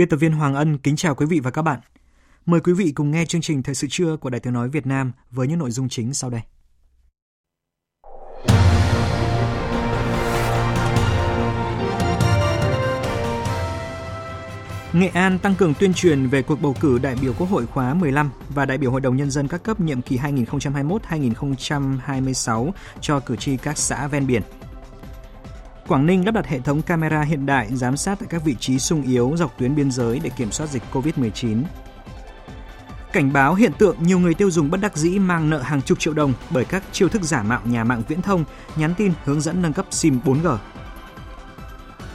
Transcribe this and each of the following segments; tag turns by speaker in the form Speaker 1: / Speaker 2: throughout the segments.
Speaker 1: Biên tập viên Hoàng Ân kính chào quý vị và các bạn. Mời quý vị cùng nghe chương trình Thời sự trưa của Đài Tiếng Nói Việt Nam với những nội dung chính sau đây. Nghệ An tăng cường tuyên truyền về cuộc bầu cử đại biểu Quốc hội khóa 15 và đại biểu Hội đồng Nhân dân các cấp nhiệm kỳ 2021-2026 cho cử tri các xã ven biển. Quảng Ninh lắp đặt hệ thống camera hiện đại giám sát tại các vị trí sung yếu dọc tuyến biên giới để kiểm soát dịch COVID-19. Cảnh báo hiện tượng nhiều người tiêu dùng bất đắc dĩ mang nợ hàng chục triệu đồng bởi các chiêu thức giả mạo nhà mạng viễn thông, nhắn tin hướng dẫn nâng cấp SIM 4G.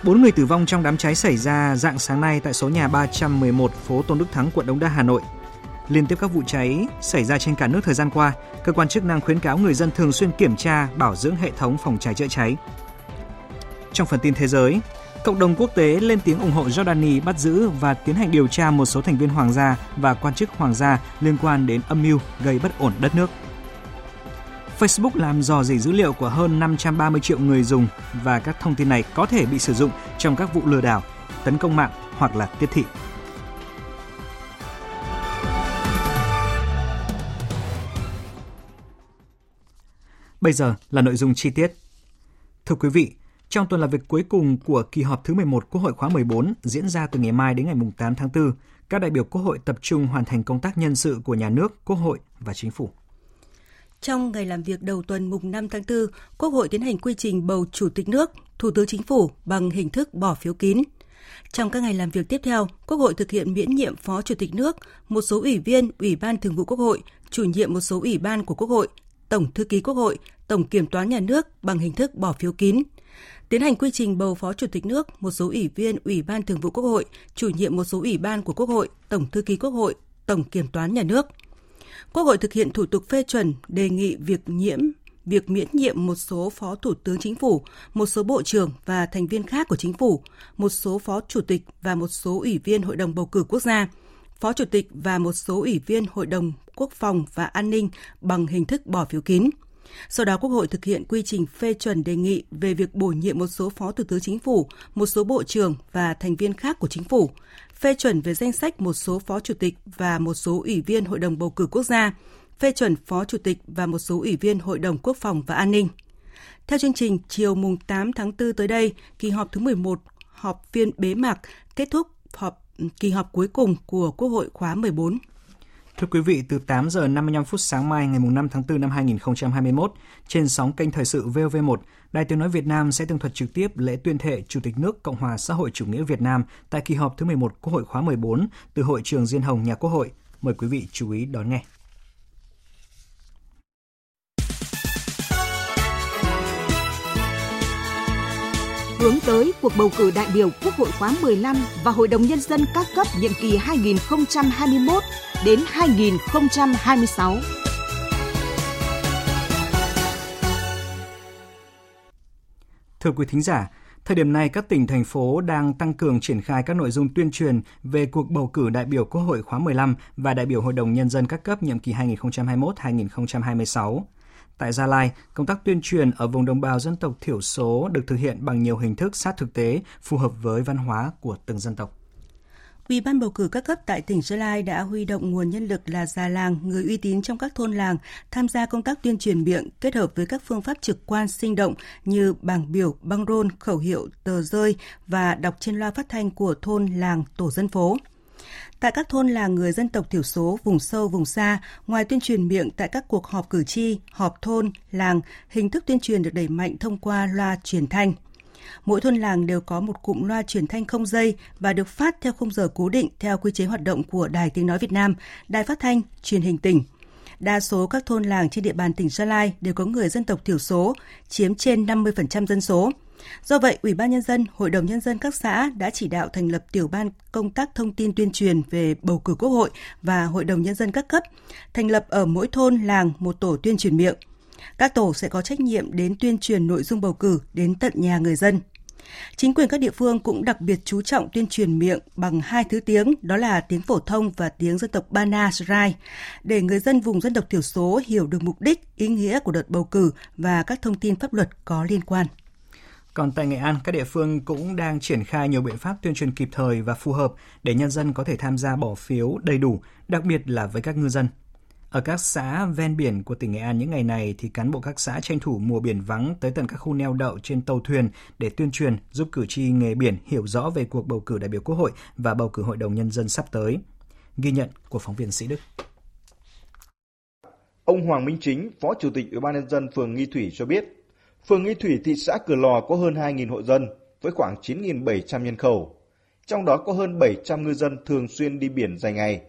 Speaker 1: Bốn người tử vong trong đám cháy xảy ra dạng sáng nay tại số nhà 311 phố Tôn Đức Thắng, quận Đống Đa, Hà Nội. Liên tiếp các vụ cháy xảy ra trên cả nước thời gian qua, cơ quan chức năng khuyến cáo người dân thường xuyên kiểm tra, bảo dưỡng hệ thống phòng cháy chữa cháy. Trong phần tin thế giới, cộng đồng quốc tế lên tiếng ủng hộ Jordani bắt giữ và tiến hành điều tra một số thành viên hoàng gia và quan chức hoàng gia liên quan đến âm mưu gây bất ổn đất nước. Facebook làm dò dỉ dữ liệu của hơn 530 triệu người dùng và các thông tin này có thể bị sử dụng trong các vụ lừa đảo, tấn công mạng hoặc là tiếp thị. Bây giờ là nội dung chi tiết. Thưa quý vị, trong tuần làm việc cuối cùng của kỳ họp thứ 11 Quốc hội khóa 14 diễn ra từ ngày mai đến ngày 8 tháng 4, các đại biểu Quốc hội tập trung hoàn thành công tác nhân sự của nhà nước, Quốc hội và Chính phủ.
Speaker 2: Trong ngày làm việc đầu tuần mùng 5 tháng 4, Quốc hội tiến hành quy trình bầu Chủ tịch nước, Thủ tướng Chính phủ bằng hình thức bỏ phiếu kín. Trong các ngày làm việc tiếp theo, Quốc hội thực hiện miễn nhiệm Phó Chủ tịch nước, một số ủy viên, Ủy ban Thường vụ Quốc hội, chủ nhiệm một số ủy ban của Quốc hội, Tổng thư ký Quốc hội, Tổng kiểm toán nhà nước bằng hình thức bỏ phiếu kín – tiến hành quy trình bầu Phó Chủ tịch nước, một số ủy viên Ủy ban Thường vụ Quốc hội, chủ nhiệm một số ủy ban của Quốc hội, Tổng thư ký Quốc hội, Tổng kiểm toán nhà nước. Quốc hội thực hiện thủ tục phê chuẩn đề nghị việc nhiễm việc miễn nhiệm một số phó thủ tướng chính phủ, một số bộ trưởng và thành viên khác của chính phủ, một số phó chủ tịch và một số ủy viên hội đồng bầu cử quốc gia, phó chủ tịch và một số ủy viên hội đồng quốc phòng và an ninh bằng hình thức bỏ phiếu kín. Sau đó Quốc hội thực hiện quy trình phê chuẩn đề nghị về việc bổ nhiệm một số phó thủ tướng chính phủ, một số bộ trưởng và thành viên khác của chính phủ, phê chuẩn về danh sách một số phó chủ tịch và một số ủy viên hội đồng bầu cử quốc gia, phê chuẩn phó chủ tịch và một số ủy viên hội đồng quốc phòng và an ninh. Theo chương trình, chiều mùng 8 tháng 4 tới đây, kỳ họp thứ 11 họp phiên bế mạc kết thúc họp kỳ họp cuối cùng của Quốc hội khóa 14.
Speaker 1: Thưa quý vị, từ 8 giờ 55 phút sáng mai ngày 5 tháng 4 năm 2021, trên sóng kênh Thời sự VOV1, Đài Tiếng Nói Việt Nam sẽ tường thuật trực tiếp lễ tuyên thệ Chủ tịch nước Cộng hòa xã hội chủ nghĩa Việt Nam tại kỳ họp thứ 11 Quốc hội khóa 14 từ Hội trường Diên Hồng Nhà Quốc hội. Mời quý vị chú ý đón nghe.
Speaker 3: hướng tới cuộc bầu cử đại biểu Quốc hội khóa 15 và Hội đồng Nhân dân các cấp nhiệm kỳ 2021 đến 2026.
Speaker 1: Thưa quý thính giả, Thời điểm này, các tỉnh, thành phố đang tăng cường triển khai các nội dung tuyên truyền về cuộc bầu cử đại biểu Quốc hội khóa 15 và đại biểu Hội đồng Nhân dân các cấp nhiệm kỳ 2021-2026. Tại Gia Lai, công tác tuyên truyền ở vùng đồng bào dân tộc thiểu số được thực hiện bằng nhiều hình thức sát thực tế, phù hợp với văn hóa của từng dân tộc.
Speaker 2: Ủy ban bầu cử các cấp tại tỉnh Gia Lai đã huy động nguồn nhân lực là già làng, người uy tín trong các thôn làng tham gia công tác tuyên truyền miệng kết hợp với các phương pháp trực quan sinh động như bảng biểu, băng rôn, khẩu hiệu, tờ rơi và đọc trên loa phát thanh của thôn làng tổ dân phố. Tại các thôn làng người dân tộc thiểu số, vùng sâu, vùng xa, ngoài tuyên truyền miệng tại các cuộc họp cử tri, họp thôn, làng, hình thức tuyên truyền được đẩy mạnh thông qua loa truyền thanh. Mỗi thôn làng đều có một cụm loa truyền thanh không dây và được phát theo khung giờ cố định theo quy chế hoạt động của Đài Tiếng Nói Việt Nam, Đài Phát Thanh, Truyền hình tỉnh. Đa số các thôn làng trên địa bàn tỉnh Gia Lai đều có người dân tộc thiểu số, chiếm trên 50% dân số. Do vậy, Ủy ban Nhân dân, Hội đồng Nhân dân các xã đã chỉ đạo thành lập tiểu ban công tác thông tin tuyên truyền về bầu cử quốc hội và Hội đồng Nhân dân các cấp, thành lập ở mỗi thôn làng một tổ tuyên truyền miệng. Các tổ sẽ có trách nhiệm đến tuyên truyền nội dung bầu cử đến tận nhà người dân. Chính quyền các địa phương cũng đặc biệt chú trọng tuyên truyền miệng bằng hai thứ tiếng, đó là tiếng phổ thông và tiếng dân tộc Bana Srai, để người dân vùng dân tộc thiểu số hiểu được mục đích, ý nghĩa của đợt bầu cử và các thông tin pháp luật có liên quan.
Speaker 1: Còn tại Nghệ An, các địa phương cũng đang triển khai nhiều biện pháp tuyên truyền kịp thời và phù hợp để nhân dân có thể tham gia bỏ phiếu đầy đủ, đặc biệt là với các ngư dân. Ở các xã ven biển của tỉnh Nghệ An những ngày này thì cán bộ các xã tranh thủ mùa biển vắng tới tận các khu neo đậu trên tàu thuyền để tuyên truyền giúp cử tri nghề biển hiểu rõ về cuộc bầu cử đại biểu Quốc hội và bầu cử Hội đồng Nhân dân sắp tới. Ghi nhận của phóng viên Sĩ Đức.
Speaker 4: Ông Hoàng Minh Chính, Phó Chủ tịch Ủy ban nhân dân phường Nghi Thủy cho biết, phường Nghi Thủy thị xã Cửa Lò có hơn 2.000 hộ dân với khoảng 9.700 nhân khẩu. Trong đó có hơn 700 ngư dân thường xuyên đi biển dài ngày.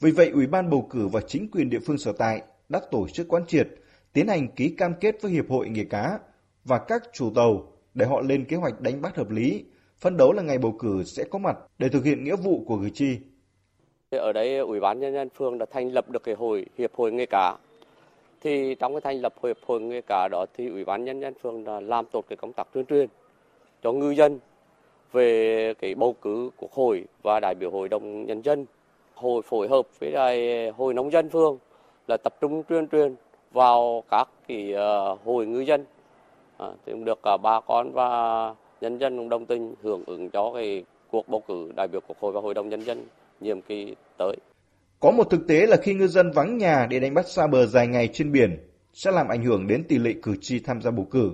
Speaker 4: Vì vậy, Ủy ban bầu cử và chính quyền địa phương sở tại đã tổ chức quán triệt, tiến hành ký cam kết với Hiệp hội Nghề cá và các chủ tàu để họ lên kế hoạch đánh bắt hợp lý, phân đấu là ngày bầu cử sẽ có mặt để thực hiện nghĩa vụ của cử tri.
Speaker 5: Ở đây Ủy ban nhân dân phường đã thành lập được cái hội Hiệp hội Nghề cá thì trong cái thành lập hiệp hội nghề cá đó thì ủy ban nhân dân phường đã làm tốt cái công tác tuyên truyền cho ngư dân về cái bầu cử của hội và đại biểu hội đồng nhân dân hội phối hợp với đại ờ, hội nông dân phường là tập trung tuyên truyền vào các cái ờ, hội ngư dân à, thì được cả bà con và nhân dân đồng tình hưởng ứng cho cái cuộc bầu cử đại biểu quốc hội và hội đồng nhân dân nhiệm kỳ tới.
Speaker 4: Có một thực tế là khi ngư dân vắng nhà để đánh bắt xa bờ dài ngày trên biển sẽ làm ảnh hưởng đến tỷ lệ cử tri tham gia bầu cử.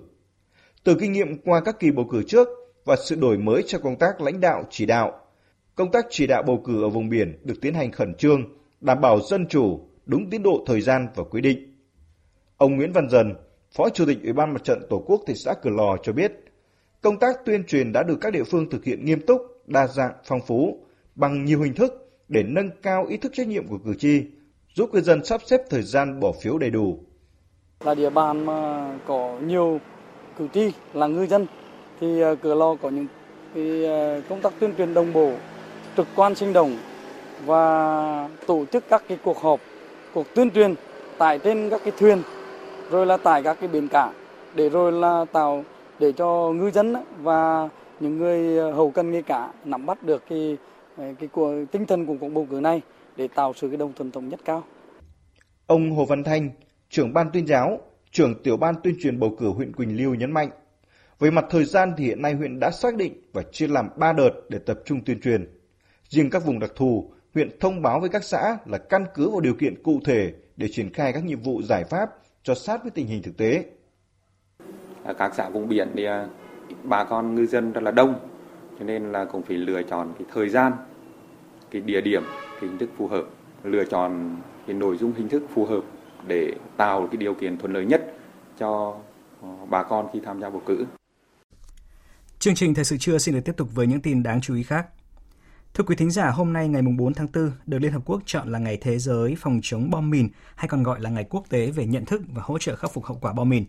Speaker 4: Từ kinh nghiệm qua các kỳ bầu cử trước và sự đổi mới trong công tác lãnh đạo chỉ đạo, công tác chỉ đạo bầu cử ở vùng biển được tiến hành khẩn trương, đảm bảo dân chủ, đúng tiến độ thời gian và quy định. Ông Nguyễn Văn Dần, Phó Chủ tịch Ủy ban Mặt trận Tổ quốc thị xã Cửa Lò cho biết, công tác tuyên truyền đã được các địa phương thực hiện nghiêm túc, đa dạng, phong phú bằng nhiều hình thức để nâng cao ý thức trách nhiệm của cử tri, giúp người dân sắp xếp thời gian bỏ phiếu đầy đủ.
Speaker 6: Là địa bàn mà có nhiều cử tri là ngư dân thì ờ, Cửa Lò có những thì ờ, công tác tuyên truyền đồng bộ, trực quan sinh động và tổ chức các cái cuộc họp, cuộc tuyên truyền tại trên các cái thuyền rồi là tại các cái bến cảng để rồi là tạo để cho ngư dân và những người hầu cần nghề cá nắm bắt được cái cái của tinh thần của cuộc bầu cử này để tạo sự cái đồng thuận thống nhất cao.
Speaker 4: Ông Hồ Văn Thanh, trưởng ban tuyên giáo, trưởng tiểu ban tuyên truyền bầu cử huyện Quỳnh Lưu nhấn mạnh, về mặt thời gian thì hiện nay huyện đã xác định và chia làm 3 đợt để tập trung tuyên truyền. Riêng các vùng đặc thù, huyện thông báo với các xã là căn cứ vào điều kiện cụ thể để triển khai các nhiệm vụ giải pháp cho sát với tình hình thực tế.
Speaker 7: Các xã vùng biển thì à, bà con ngư dân rất là đông, cho nên là cũng phải lựa chọn cái thời gian cái địa điểm cái hình thức phù hợp lựa chọn cái nội dung hình thức phù hợp để tạo cái điều kiện thuận lợi nhất cho ờ, bà con khi tham gia bầu cử.
Speaker 1: Chương trình Thời sự trưa xin được tiếp tục với những tin đáng chú ý khác. Thưa quý thính giả, hôm nay ngày 4 tháng 4 được Liên Hợp Quốc chọn là Ngày Thế giới phòng chống bom mìn hay còn gọi là Ngày Quốc tế về nhận thức và hỗ trợ khắc phục hậu quả bom mìn.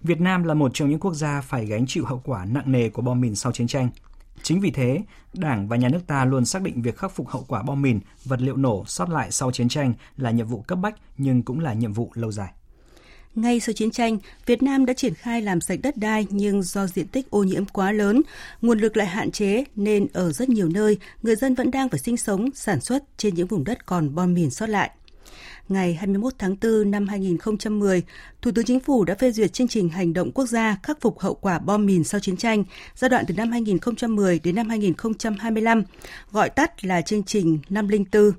Speaker 1: Việt Nam là một trong những quốc gia phải gánh chịu hậu quả nặng nề của bom mìn sau chiến tranh. Chính vì thế, Đảng và nhà nước ta luôn xác định việc khắc phục hậu quả bom mìn, vật liệu nổ sót lại sau chiến tranh là nhiệm vụ cấp bách nhưng cũng là nhiệm vụ lâu dài.
Speaker 2: Ngay sau chiến tranh, Việt Nam đã triển khai làm sạch đất đai nhưng do diện tích ô nhiễm quá lớn, nguồn lực lại hạn chế nên ở rất nhiều nơi, người dân vẫn đang phải sinh sống, sản xuất trên những vùng đất còn bom mìn sót lại ngày 21 tháng 4 năm 2010, Thủ tướng Chính phủ đã phê duyệt chương trình hành động quốc gia khắc phục hậu quả bom mìn sau chiến tranh giai đoạn từ năm 2010 đến năm 2025, gọi tắt là chương trình 504.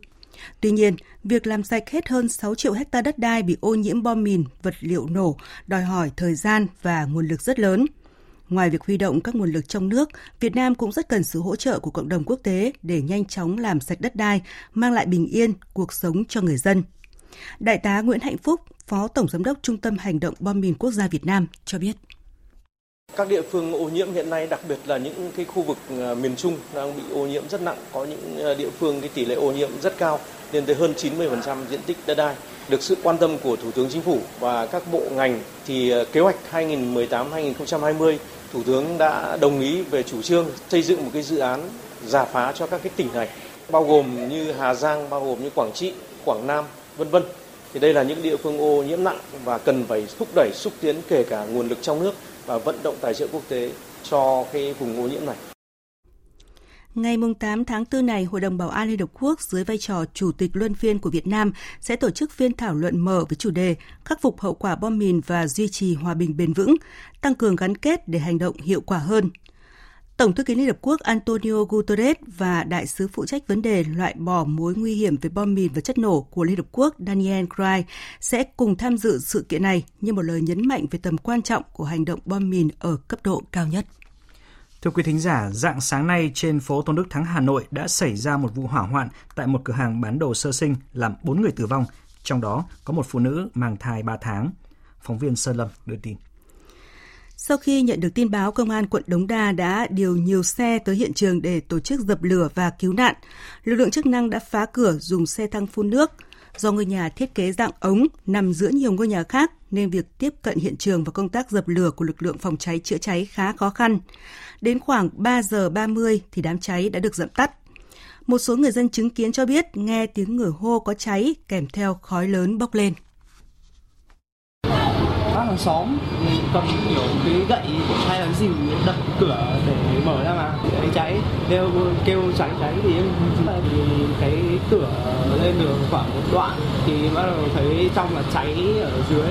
Speaker 2: Tuy nhiên, việc làm sạch hết hơn 6 triệu hecta đất đai bị ô nhiễm bom mìn, vật liệu nổ đòi hỏi thời gian và nguồn lực rất lớn. Ngoài việc huy động các nguồn lực trong nước, Việt Nam cũng rất cần sự hỗ trợ của cộng đồng quốc tế để nhanh chóng làm sạch đất đai, mang lại bình yên, cuộc sống cho người dân. Đại tá Nguyễn Hạnh Phúc, Phó Tổng Giám đốc Trung tâm Hành động Bom mìn Quốc gia Việt Nam cho biết.
Speaker 8: Các địa phương ô nhiễm hiện nay đặc biệt là những cái khu vực ờ, miền Trung đang bị ô nhiễm rất nặng, có những ờ, địa phương cái tỷ lệ ô nhiễm rất cao, lên tới hơn 90% diện tích đất đai. Được sự quan tâm của Thủ tướng Chính phủ và các bộ ngành thì ờ, kế hoạch 2018-2020 Thủ tướng đã đồng ý về chủ trương xây dựng một cái dự án giả phá cho các cái tỉnh này, bao gồm như Hà Giang, bao gồm như Quảng Trị, Quảng Nam, vân vân. Thì đây là những địa phương ô nhiễm nặng và cần phải thúc đẩy xúc tiến kể cả nguồn lực trong nước và vận động tài trợ quốc tế cho cái vùng ô nhiễm này.
Speaker 2: Ngày 8 tháng 4 này, Hội đồng Bảo an Liên Hợp Quốc dưới vai trò Chủ tịch Luân phiên của Việt Nam sẽ tổ chức phiên thảo luận mở với chủ đề khắc phục hậu quả bom mìn và duy trì hòa bình bền vững, tăng cường gắn kết để hành động hiệu quả hơn. Tổng thư ký Liên Hợp Quốc Antonio Guterres và đại sứ phụ trách vấn đề loại bỏ mối nguy hiểm về bom mìn và chất nổ của Liên Hợp Quốc Daniel Craig sẽ cùng tham dự sự kiện này như một lời nhấn mạnh về tầm quan trọng của hành động bom mìn ở cấp độ cao nhất.
Speaker 1: Thưa quý thính giả, dạng sáng nay trên phố Tôn Đức Thắng Hà Nội đã xảy ra một vụ hỏa hoạn tại một cửa hàng bán đồ sơ sinh làm 4 người tử vong, trong đó có một phụ nữ mang thai 3 tháng. Phóng viên Sơn Lâm đưa tin.
Speaker 2: Sau khi nhận được tin báo, Công an quận Đống Đa đã điều nhiều xe tới hiện trường để tổ chức dập lửa và cứu nạn. Lực lượng chức năng đã phá cửa dùng xe thăng phun nước. Do ngôi nhà thiết kế dạng ống nằm giữa nhiều ngôi nhà khác nên việc tiếp cận hiện trường và công tác dập lửa của lực lượng phòng cháy chữa cháy khá khó khăn. Đến khoảng 3 giờ 30 thì đám cháy đã được dập tắt. Một số người dân chứng kiến cho biết nghe tiếng người hô có cháy kèm theo khói lớn bốc lên
Speaker 9: các hàng xóm. Cầm kiểu cái gậy hay là cái gì đập cửa để mở ra mà. Để cháy kêu kêu cháy cháy thì em thì cái cửa lên đường khoảng một đoạn thì bắt đầu thấy trong là cháy ở dưới.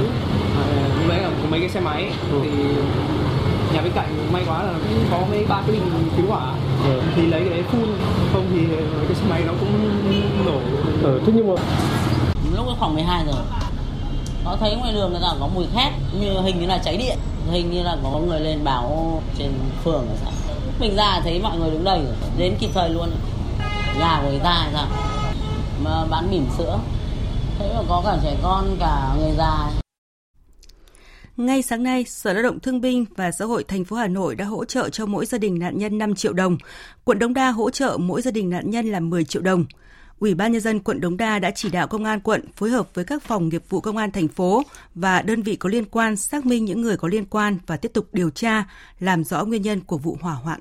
Speaker 9: Lúc đấy là có mấy cái xe máy thì nhà bên cạnh may quá là có mấy ba cái bình cứu hỏa. Ừ. thì lấy cái đấy phun không thì cái xe máy nó cũng nổ. Ừ, thế nhưng mà
Speaker 10: lúc khoảng 12 giờ nó thấy ngoài đường người ta có mùi khét như hình như là cháy điện. Hình như là có người lên báo trên phường rồi sao. Mình ra thấy mọi người đứng đây rồi đến kịp thời luôn. Nhà của người ta sao. Mà bán bỉm sữa. Thế mà có cả trẻ con cả người già.
Speaker 2: Ngay sáng nay, Sở Lao động Thương binh và Xã hội thành phố Hà Nội đã hỗ trợ cho mỗi gia đình nạn nhân 5 triệu đồng. Quận Đống Đa hỗ trợ mỗi gia đình nạn nhân là 10 triệu đồng. Ủy ban nhân dân quận Đống Đa đã chỉ đạo công an quận phối hợp với các phòng nghiệp vụ công an thành phố và đơn vị có liên quan xác minh những người có liên quan và tiếp tục điều tra, làm rõ nguyên nhân của vụ hỏa hoạn.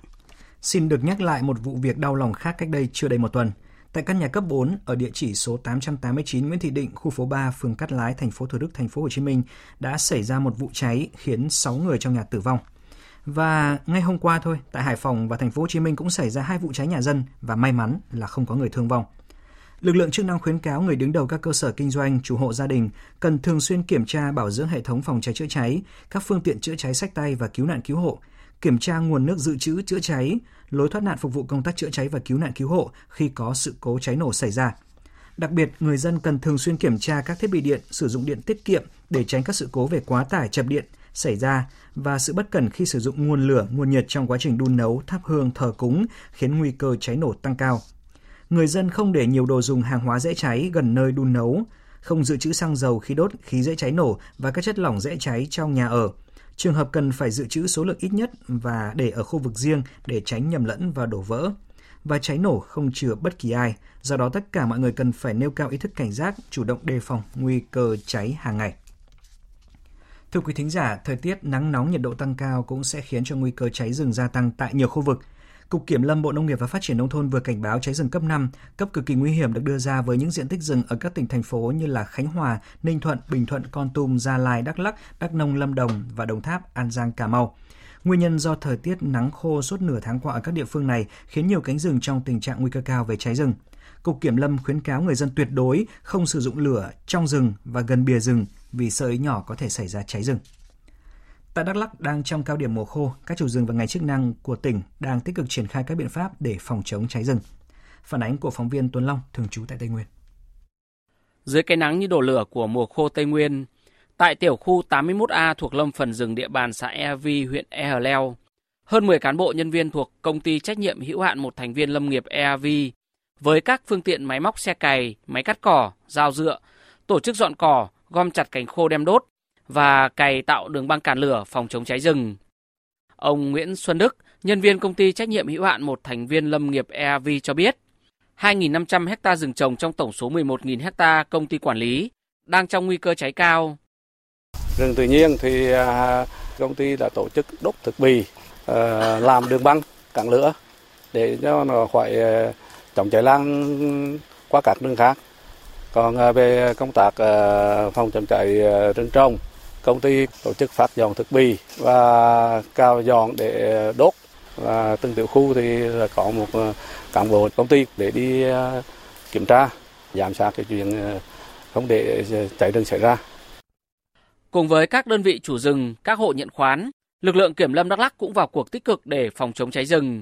Speaker 1: Xin được nhắc lại một vụ việc đau lòng khác cách đây chưa đầy một tuần. Tại căn nhà cấp 4 ở địa chỉ số 889 Nguyễn Thị Định, khu phố 3, phường Cát Lái, thành phố Thủ Đức, thành phố Hồ Chí Minh đã xảy ra một vụ cháy khiến 6 người trong nhà tử vong. Và ngay hôm qua thôi, tại Hải Phòng và thành phố Hồ Chí Minh cũng xảy ra hai vụ cháy nhà dân và may mắn là không có người thương vong. Lực lượng chức năng khuyến cáo người đứng đầu các cơ sở kinh doanh, chủ hộ gia đình cần thường xuyên kiểm tra bảo dưỡng hệ thống phòng cháy chữa cháy, các phương tiện chữa cháy sách tay và cứu nạn cứu hộ, kiểm tra nguồn nước dự trữ chữa cháy, lối thoát nạn phục vụ công tác chữa cháy và cứu nạn cứu hộ khi có sự cố cháy nổ xảy ra. Đặc biệt, người dân cần thường xuyên kiểm tra các thiết bị điện, sử dụng điện tiết kiệm để tránh các sự cố về quá tải chập điện xảy ra và sự bất cẩn khi sử dụng nguồn lửa, nguồn nhiệt trong quá trình đun nấu, thắp hương, thờ cúng khiến nguy cơ cháy nổ tăng cao người dân không để nhiều đồ dùng hàng hóa dễ cháy gần nơi đun nấu, không dự trữ xăng dầu khi đốt khí dễ cháy nổ và các chất lỏng dễ cháy trong nhà ở. Trường hợp cần phải dự trữ số lượng ít nhất và để ở khu vực riêng để tránh nhầm lẫn và đổ vỡ. Và cháy nổ không chừa bất kỳ ai, do đó tất cả mọi người cần phải nêu cao ý thức cảnh giác, chủ động đề phòng nguy cơ cháy hàng ngày. Thưa quý thính giả, thời tiết nắng nóng nhiệt độ tăng cao cũng sẽ khiến cho nguy cơ cháy rừng gia tăng tại nhiều khu vực – Cục Kiểm lâm Bộ Nông nghiệp và Phát triển Nông thôn vừa cảnh báo cháy rừng cấp 5, cấp cực kỳ nguy hiểm được đưa ra với những diện tích rừng ở các tỉnh, thành phố như là Khánh Hòa, Ninh Thuận, Bình Thuận, Con Tum, Gia Lai, Đắk Lắk, Đắk Nông, Lâm Đồng và Đồng Tháp, An Giang, Cà Mau. Nguyên nhân do thời tiết nắng khô suốt nửa tháng qua ở các địa phương này khiến nhiều cánh rừng trong tình trạng nguy cơ cao về cháy rừng. Cục Kiểm lâm khuyến cáo người dân tuyệt đối không sử dụng lửa trong rừng và gần bìa rừng vì sợi nhỏ có thể xảy ra cháy rừng. Tại Đắk Lắk đang trong cao điểm mùa khô, các chủ rừng và ngành chức năng của tỉnh đang tích cực triển khai các biện pháp để phòng chống cháy rừng. Phản ánh của phóng viên Tuấn Long thường trú tại Tây Nguyên.
Speaker 11: Dưới cái nắng như đổ lửa của mùa khô Tây Nguyên, tại tiểu khu 81A thuộc lâm phần rừng địa bàn xã E Vi, huyện E Hờ Leo, hơn 10 cán bộ nhân viên thuộc công ty trách nhiệm hữu hạn một thành viên lâm nghiệp EAV với các phương tiện máy móc xe cày, máy cắt cỏ, dao dựa, tổ chức dọn cỏ, gom chặt cành khô đem đốt, và cày tạo đường băng cản lửa phòng chống cháy rừng. Ông Nguyễn Xuân Đức, nhân viên công ty trách nhiệm hữu hạn một thành viên lâm nghiệp EAV cho biết, 2.500 hecta rừng trồng trong tổng số 11.000 hecta công ty quản lý đang trong nguy cơ cháy cao.
Speaker 12: Rừng tự nhiên thì à, công ty đã tổ chức đốt thực bì, à, làm đường băng, cản lửa để cho nó khỏi à, chống cháy lan qua các rừng khác. Còn về công tác phòng chống cháy rừng trồng, công ty tổ chức phát dọn thực bì và cao dọn để đốt và từng tiểu khu thì là có một ờ, cán bộ công ty để đi ờ, kiểm tra giám sát cái chuyện ờ, không để cháy rừng xảy ra.
Speaker 11: Cùng với các đơn vị chủ rừng, các hộ nhận khoán, lực lượng kiểm lâm Đắk Lắk cũng vào cuộc tích cực để phòng chống cháy rừng.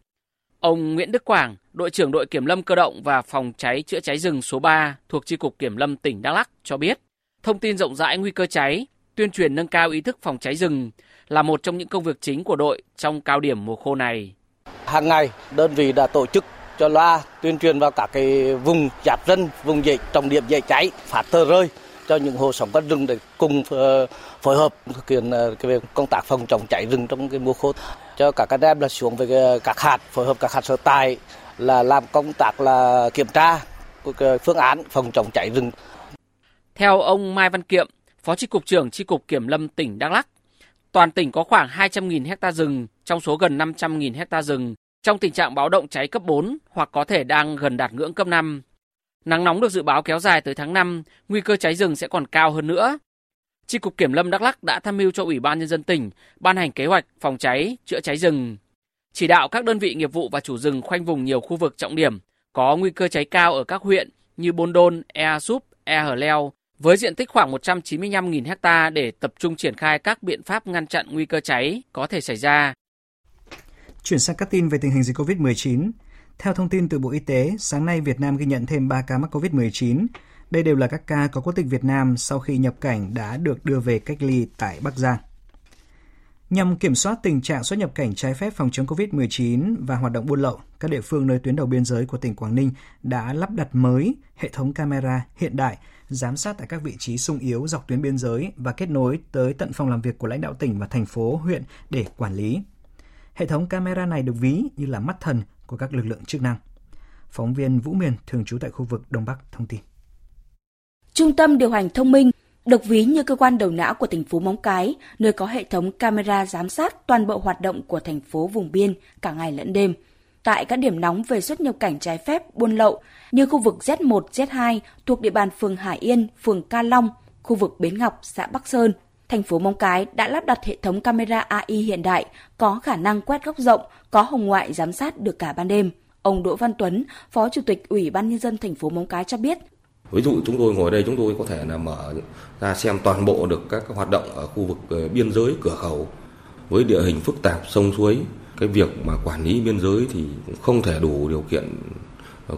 Speaker 11: Ông Nguyễn Đức Quảng, đội trưởng đội kiểm lâm cơ động và phòng cháy chữa cháy rừng số 3 thuộc Chi cục Kiểm lâm tỉnh Đắk Lắk cho biết, thông tin rộng rãi nguy cơ cháy, tuyên truyền nâng cao ý thức phòng cháy rừng là một trong những công việc chính của đội trong cao điểm mùa khô này.
Speaker 13: Hàng ngày, đơn vị đã tổ chức cho loa tuyên truyền vào các cái vùng giáp dân, vùng dịch trọng điểm dễ cháy, phát tờ rơi cho những hộ sống đất rừng để cùng ờ, phối hợp thực hiện ờ, cái công tác phòng chống cháy rừng trong cái mùa khô cho các anh em là xuống về các hạt phối hợp các hạt sở tại là làm công tác là kiểm tra phương án phòng chống cháy rừng.
Speaker 11: Theo ông Mai Văn Kiệm, Phó tri cục trưởng tri cục Kiểm lâm tỉnh Đắk Lắk, toàn tỉnh có khoảng 200.000 hecta rừng, trong số gần 500.000 hecta rừng trong tình trạng báo động cháy cấp 4 hoặc có thể đang gần đạt ngưỡng cấp 5. Nắng nóng được dự báo kéo dài tới tháng 5, nguy cơ cháy rừng sẽ còn cao hơn nữa. Tri cục Kiểm lâm Đắk Lắk đã tham mưu cho Ủy ban nhân dân tỉnh ban hành kế hoạch phòng cháy, chữa cháy rừng. Chỉ đạo các đơn vị nghiệp vụ và chủ rừng khoanh vùng nhiều khu vực trọng điểm có nguy cơ cháy cao ở các huyện như Bôn Đôn, Ea Súp, Ea Hở Leo với diện tích khoảng 195.000 ha để tập trung triển khai các biện pháp ngăn chặn nguy cơ cháy có thể xảy ra.
Speaker 1: Chuyển sang các tin về tình hình dịch COVID-19. Theo thông tin từ Bộ Y tế, sáng nay Việt Nam ghi nhận thêm 3 ca mắc COVID-19. Đây đều là các ca có quốc tịch Việt Nam sau khi nhập cảnh đã được đưa về cách ly tại Bắc Giang. Nhằm kiểm soát tình trạng xuất nhập cảnh trái phép phòng chống COVID-19 và hoạt động buôn lậu, các địa phương nơi tuyến đầu biên giới của tỉnh Quảng Ninh đã lắp đặt mới hệ thống camera hiện đại giám sát tại các vị trí sung yếu dọc tuyến biên giới và kết nối tới tận phòng làm việc của lãnh đạo tỉnh và thành phố, huyện để quản lý. Hệ thống camera này được ví như là mắt thần của các lực lượng chức năng. Phóng viên Vũ Miền thường trú tại khu vực Đông Bắc thông tin.
Speaker 14: Trung tâm điều hành thông minh được ví như cơ quan đầu não của thành phố Móng Cái, nơi có hệ thống camera giám sát toàn bộ hoạt động của thành phố vùng biên cả ngày lẫn đêm. Tại các điểm nóng về xuất nhập cảnh trái phép, buôn lậu như khu vực Z1, Z2 thuộc địa bàn phường Hải Yên, phường Ca Long, khu vực Bến Ngọc, xã Bắc Sơn, thành phố Móng Cái đã lắp đặt hệ thống camera AI hiện đại có khả năng quét góc rộng, có hồng ngoại giám sát được cả ban đêm. Ông Đỗ Văn Tuấn, Phó Chủ tịch Ủy ban nhân dân thành phố Móng Cái cho biết,
Speaker 15: Ví dụ chúng tôi ngồi đây chúng tôi có thể là mở ra xem toàn bộ được các hoạt động ở khu vực ờ, biên giới cửa khẩu với địa hình phức tạp sông suối cái việc mà quản lý biên giới thì cũng không thể đủ điều kiện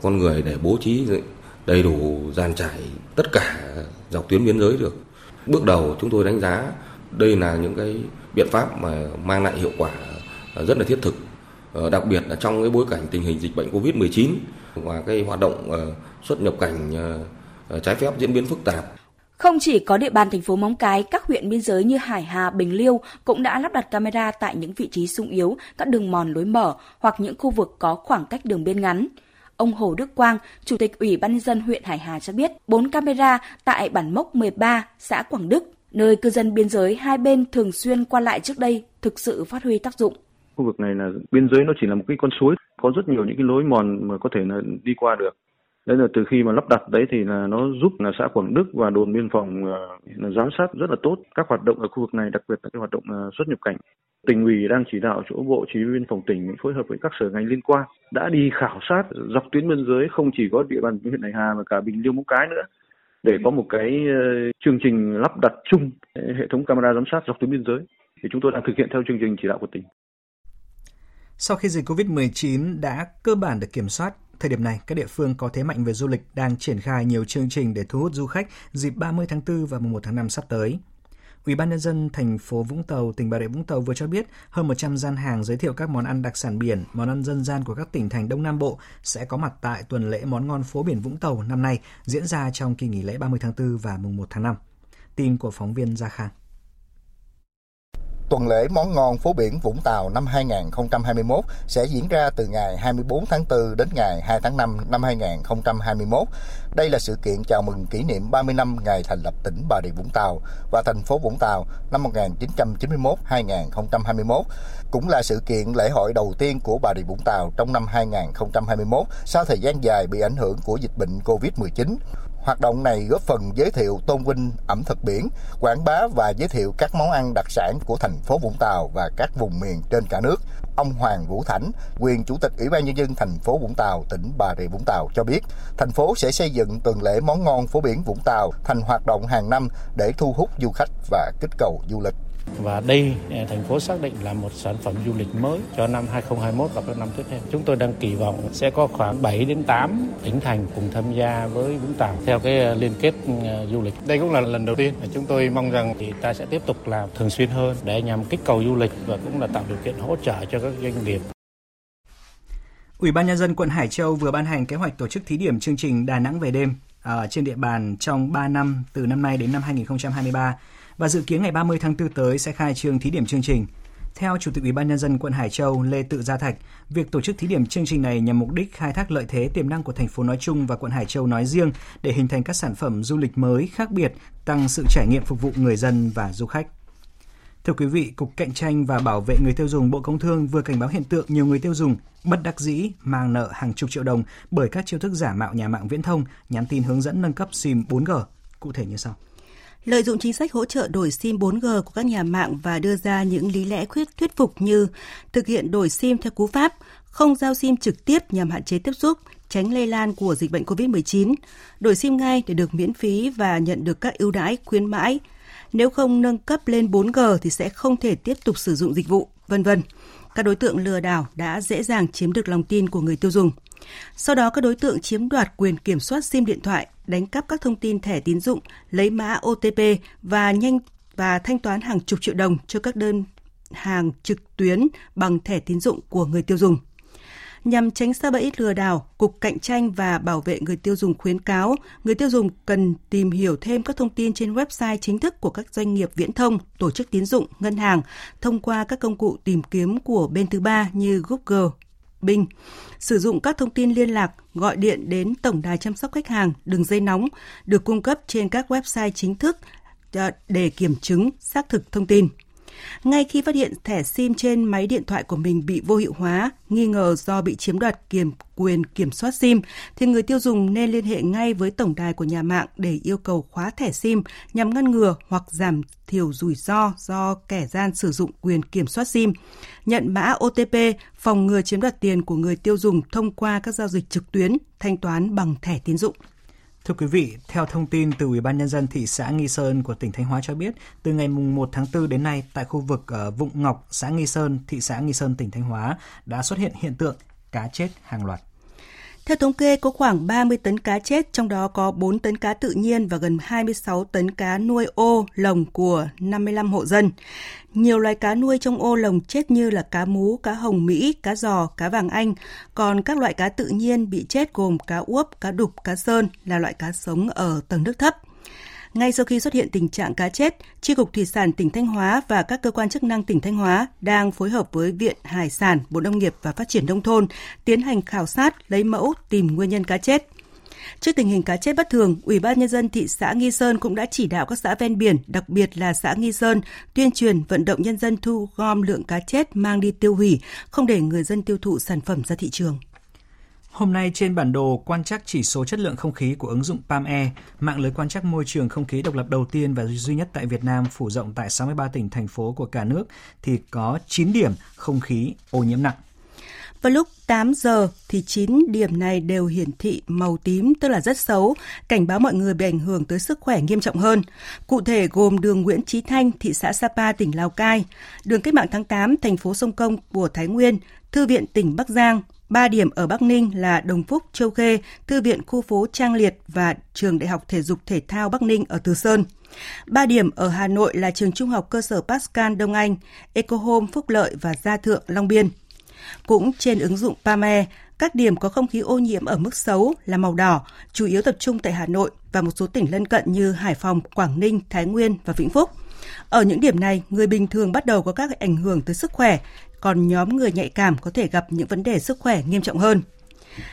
Speaker 15: con người để bố trí đầy đủ dàn trải tất cả dọc tuyến biên giới được. Bước đầu chúng tôi đánh giá đây là những cái biện pháp mà mang lại hiệu quả rất là thiết thực. Ờ, đặc biệt là trong cái bối cảnh tình hình dịch bệnh covid 19 và cái hoạt động ờ, xuất nhập cảnh ờ, trái phép diễn biến phức tạp
Speaker 14: không chỉ có địa bàn thành phố Móng Cái, các huyện biên giới như Hải Hà, Bình Liêu cũng đã lắp đặt camera tại những vị trí sung yếu, các đường mòn lối mở hoặc những khu vực có khoảng cách đường biên ngắn. Ông Hồ Đức Quang, Chủ tịch Ủy ban nhân dân huyện Hải Hà cho biết, 4 camera tại bản mốc 13, xã Quảng Đức, nơi cư dân biên giới hai bên thường xuyên qua lại trước đây, thực sự phát huy tác dụng.
Speaker 16: Khu vực này là biên giới nó chỉ là một cái con suối, có rất nhiều những cái lối mòn mà có thể là đi qua được đấy là từ khi mà lắp đặt đấy thì là nó giúp là xã Quảng Đức và đồn biên phòng ờ, là giám sát rất là tốt các hoạt động ở khu vực này đặc biệt là cái hoạt động ờ, xuất nhập cảnh tỉnh ủy đang chỉ đạo chỗ bộ chỉ huy biên phòng tỉnh phối hợp với các sở ngành liên quan đã đi khảo sát dọc tuyến biên giới không chỉ có địa bàn huyện Hải Hà mà cả Bình Liêu Móng Cái nữa để có một cái ờ, chương trình lắp đặt chung hệ thống camera giám sát dọc tuyến biên giới thì chúng tôi đang thực hiện theo chương trình chỉ đạo của tỉnh.
Speaker 1: Sau khi dịch COVID-19 đã cơ bản được kiểm soát, Thời điểm này, các địa phương có thế mạnh về du lịch đang triển khai nhiều chương trình để thu hút du khách dịp 30 tháng 4 và mùng 1 tháng 5 sắp tới. Ủy ban nhân dân thành phố Vũng Tàu, tỉnh Bà Rịa Vũng Tàu vừa cho biết hơn 100 gian hàng giới thiệu các món ăn đặc sản biển, món ăn dân gian của các tỉnh thành Đông Nam Bộ sẽ có mặt tại tuần lễ món ngon phố biển Vũng Tàu năm nay diễn ra trong kỳ nghỉ lễ 30 tháng 4 và mùng 1 tháng 5. Tin của phóng viên Gia Khang.
Speaker 17: Tuần lễ món ngon phố biển Vũng Tàu năm 2021 sẽ diễn ra từ ngày 24 tháng 4 đến ngày 2 tháng 5 năm 2021. Đây là sự kiện chào mừng kỷ niệm 30 năm ngày thành lập tỉnh Bà Rịa Vũng Tàu và thành phố Vũng Tàu năm 1991-2021. Cũng là sự kiện lễ hội đầu tiên của Bà Rịa Vũng Tàu trong năm 2021 sau thời gian dài bị ảnh hưởng của dịch bệnh COVID-19. Hoạt động này góp phần giới thiệu tôn vinh ẩm thực biển, quảng bá và giới thiệu các món ăn đặc sản của thành phố Vũng Tàu và các vùng miền trên cả nước. Ông Hoàng Vũ Thảnh, quyền chủ tịch Ủy ban nhân dân thành phố Vũng Tàu, tỉnh Bà Rịa Vũng Tàu cho biết, thành phố sẽ xây dựng tuần lễ món ngon phố biển Vũng Tàu thành hoạt động hàng năm để thu hút du khách và kích cầu du lịch.
Speaker 18: Và đây à, thành phố xác định là một sản phẩm du lịch mới cho năm 2021 và các năm tiếp theo. Chúng tôi đang kỳ vọng sẽ có khoảng 7 đến 8 tỉnh thành cùng tham gia với Vũng Tàu theo cái à, liên kết à, du lịch. Đây cũng là lần đầu tiên chúng tôi mong rằng thì ta sẽ tiếp tục làm thường xuyên hơn để nhằm kích cầu du lịch và cũng là tạo điều kiện hỗ trợ cho các doanh nghiệp
Speaker 1: Ủy ban nhân dân quận Hải Châu vừa ban hành kế hoạch tổ chức thí điểm chương trình Đà Nẵng về đêm ở trên địa bàn trong 3 năm từ năm nay đến năm 2023 và dự kiến ngày 30 tháng 4 tới sẽ khai trương thí điểm chương trình. Theo Chủ tịch Ủy ban nhân dân quận Hải Châu Lê Tự Gia Thạch, việc tổ chức thí điểm chương trình này nhằm mục đích khai thác lợi thế tiềm năng của thành phố nói chung và quận Hải Châu nói riêng để hình thành các sản phẩm du lịch mới khác biệt, tăng sự trải nghiệm phục vụ người dân và du khách. Thưa quý vị, Cục Cạnh tranh và Bảo vệ người tiêu dùng Bộ Công Thương vừa cảnh báo hiện tượng nhiều người tiêu dùng bất đắc dĩ mang nợ hàng chục triệu đồng bởi các chiêu thức giả mạo nhà mạng viễn thông nhắn tin hướng dẫn nâng cấp SIM 4G. Cụ thể như sau
Speaker 2: lợi dụng chính sách hỗ trợ đổi SIM 4G của các nhà mạng và đưa ra những lý lẽ khuyết thuyết phục như thực hiện đổi SIM theo cú pháp, không giao SIM trực tiếp nhằm hạn chế tiếp xúc, tránh lây lan của dịch bệnh COVID-19, đổi SIM ngay để được miễn phí và nhận được các ưu đãi khuyến mãi. Nếu không nâng cấp lên 4G thì sẽ không thể tiếp tục sử dụng dịch vụ, vân vân. Các đối tượng lừa đảo đã dễ dàng chiếm được lòng tin của người tiêu dùng. Sau đó các đối tượng chiếm đoạt quyền kiểm soát SIM điện thoại, đánh cắp các thông tin thẻ tín dụng, lấy mã OTP và nhanh và thanh toán hàng chục triệu đồng cho các đơn hàng trực tuyến bằng thẻ tín dụng của người tiêu dùng. Nhằm tránh xa bẫy lừa đảo, Cục Cạnh tranh và Bảo vệ người tiêu dùng khuyến cáo người tiêu dùng cần tìm hiểu thêm các thông tin trên website chính thức của các doanh nghiệp viễn thông, tổ chức tín dụng, ngân hàng thông qua các công cụ tìm kiếm của bên thứ ba như Google, bình Sử dụng các thông tin liên lạc, gọi điện đến tổng đài chăm sóc khách hàng, đường dây nóng được cung cấp trên các website chính thức ờ, để kiểm chứng xác thực thông tin. Ngay khi phát hiện thẻ SIM trên máy điện thoại của mình bị vô hiệu hóa, nghi ngờ do bị chiếm đoạt kiểm quyền kiểm soát SIM, thì người tiêu dùng nên liên hệ ngay với tổng đài của nhà mạng để yêu cầu khóa thẻ SIM nhằm ngăn ngừa hoặc giảm thiểu rủi ro do kẻ gian sử dụng quyền kiểm soát SIM. Nhận mã OTP, phòng ngừa chiếm đoạt tiền của người tiêu dùng thông qua các giao dịch trực tuyến, thanh toán bằng thẻ tín dụng.
Speaker 1: Thưa quý vị, theo thông tin từ Ủy ban nhân dân thị xã Nghi Sơn của tỉnh Thanh Hóa cho biết, từ ngày 1 tháng 4 đến nay tại khu vực ở Vụng Ngọc, xã Nghi Sơn, thị xã Nghi Sơn, tỉnh Thanh Hóa đã xuất hiện hiện tượng cá chết hàng loạt.
Speaker 2: Theo thống kê, có khoảng 30 tấn cá chết, trong đó có 4 tấn cá tự nhiên và gần 26 tấn cá nuôi ô, lồng của 55 hộ dân. Nhiều loài cá nuôi trong ô lồng chết như là cá mú, cá hồng Mỹ, cá giò, cá vàng Anh. Còn các loại cá tự nhiên bị chết gồm cá uốp, cá đục, cá sơn là loại cá sống ở tầng nước thấp. Ngay sau khi xuất hiện tình trạng cá chết, Tri cục Thủy sản tỉnh Thanh Hóa và các cơ quan chức năng tỉnh Thanh Hóa đang phối hợp với Viện Hải sản, Bộ Nông nghiệp và Phát triển Nông thôn tiến hành khảo sát, lấy mẫu, tìm nguyên nhân cá chết. Trước tình hình cá chết bất thường, Ủy ban nhân dân thị xã Nghi Sơn cũng đã chỉ đạo các xã ven biển, đặc biệt là xã Nghi Sơn, tuyên truyền vận động nhân dân thu gom lượng cá chết mang đi tiêu hủy, không để người dân tiêu thụ sản phẩm ra thị trường.
Speaker 1: Hôm nay trên bản đồ quan trắc chỉ số chất lượng không khí của ứng dụng PamE, mạng lưới quan trắc môi trường không khí độc lập đầu tiên và duy nhất tại Việt Nam phủ rộng tại 63 tỉnh thành phố của cả nước thì có 9 điểm không khí ô nhiễm nặng.
Speaker 2: Vào lúc 8 giờ thì 9 điểm này đều hiển thị màu tím tức là rất xấu, cảnh báo mọi người bị ảnh hưởng tới sức khỏe nghiêm trọng hơn. Cụ thể gồm đường Nguyễn Chí Thanh, thị xã Sapa, tỉnh Lào Cai, đường Cách mạng tháng 8, thành phố Sông Công của Thái Nguyên, Thư viện tỉnh Bắc Giang, Ba điểm ở Bắc Ninh là Đồng Phúc, Châu Khê, Thư viện khu phố Trang Liệt và Trường Đại học Thể dục Thể thao Bắc Ninh ở Từ Sơn. Ba điểm ở Hà Nội là Trường Trung học cơ sở Pascal Đông Anh, Eco Home Phúc Lợi và Gia Thượng Long Biên. Cũng trên ứng dụng PAME, các điểm có không khí ô nhiễm ở mức xấu là màu đỏ, chủ yếu tập trung tại Hà Nội và một số tỉnh lân cận như Hải Phòng, Quảng Ninh, Thái Nguyên và Vĩnh Phúc. Ở những điểm này, người bình thường bắt đầu có các ảnh hưởng tới sức khỏe, còn nhóm người nhạy cảm có thể gặp những vấn đề sức khỏe nghiêm trọng hơn.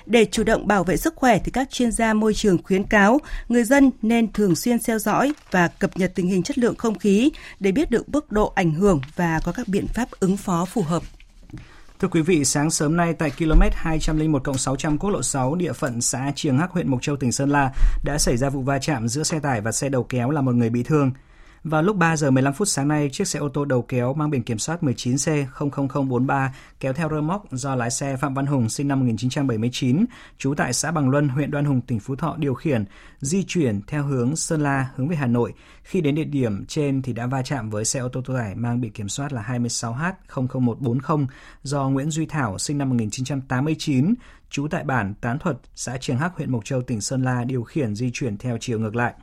Speaker 2: Để chủ động bảo vệ sức khỏe thì các chuyên gia môi trường khuyến cáo người dân nên thường xuyên theo dõi và cập nhật tình hình chất lượng không khí để biết được mức độ ảnh hưởng và có các biện pháp ứng phó phù hợp.
Speaker 1: Thưa quý vị, sáng sớm nay tại km 201 600 quốc lộ 6 địa phận xã Triềng Hắc huyện Mộc Châu tỉnh Sơn La đã xảy ra vụ va chạm giữa xe tải và xe đầu kéo làm một người bị thương. Vào lúc 3 giờ 15 phút sáng nay, chiếc xe ô tô đầu kéo mang biển kiểm soát 19C00043 kéo theo rơ móc do lái xe Phạm Văn Hùng sinh năm 1979, trú tại xã Bằng Luân, huyện Đoan Hùng, tỉnh Phú Thọ điều khiển, di chuyển theo hướng Sơn La hướng về Hà Nội. Khi đến địa điểm trên thì đã va chạm với xe ô tô tải mang biển kiểm soát là 26H00140 do Nguyễn Duy Thảo sinh năm 1989, trú tại bản Tán Thuật, xã Triềng Hắc, huyện Mộc Châu, tỉnh Sơn La điều khiển di chuyển theo chiều ngược lại.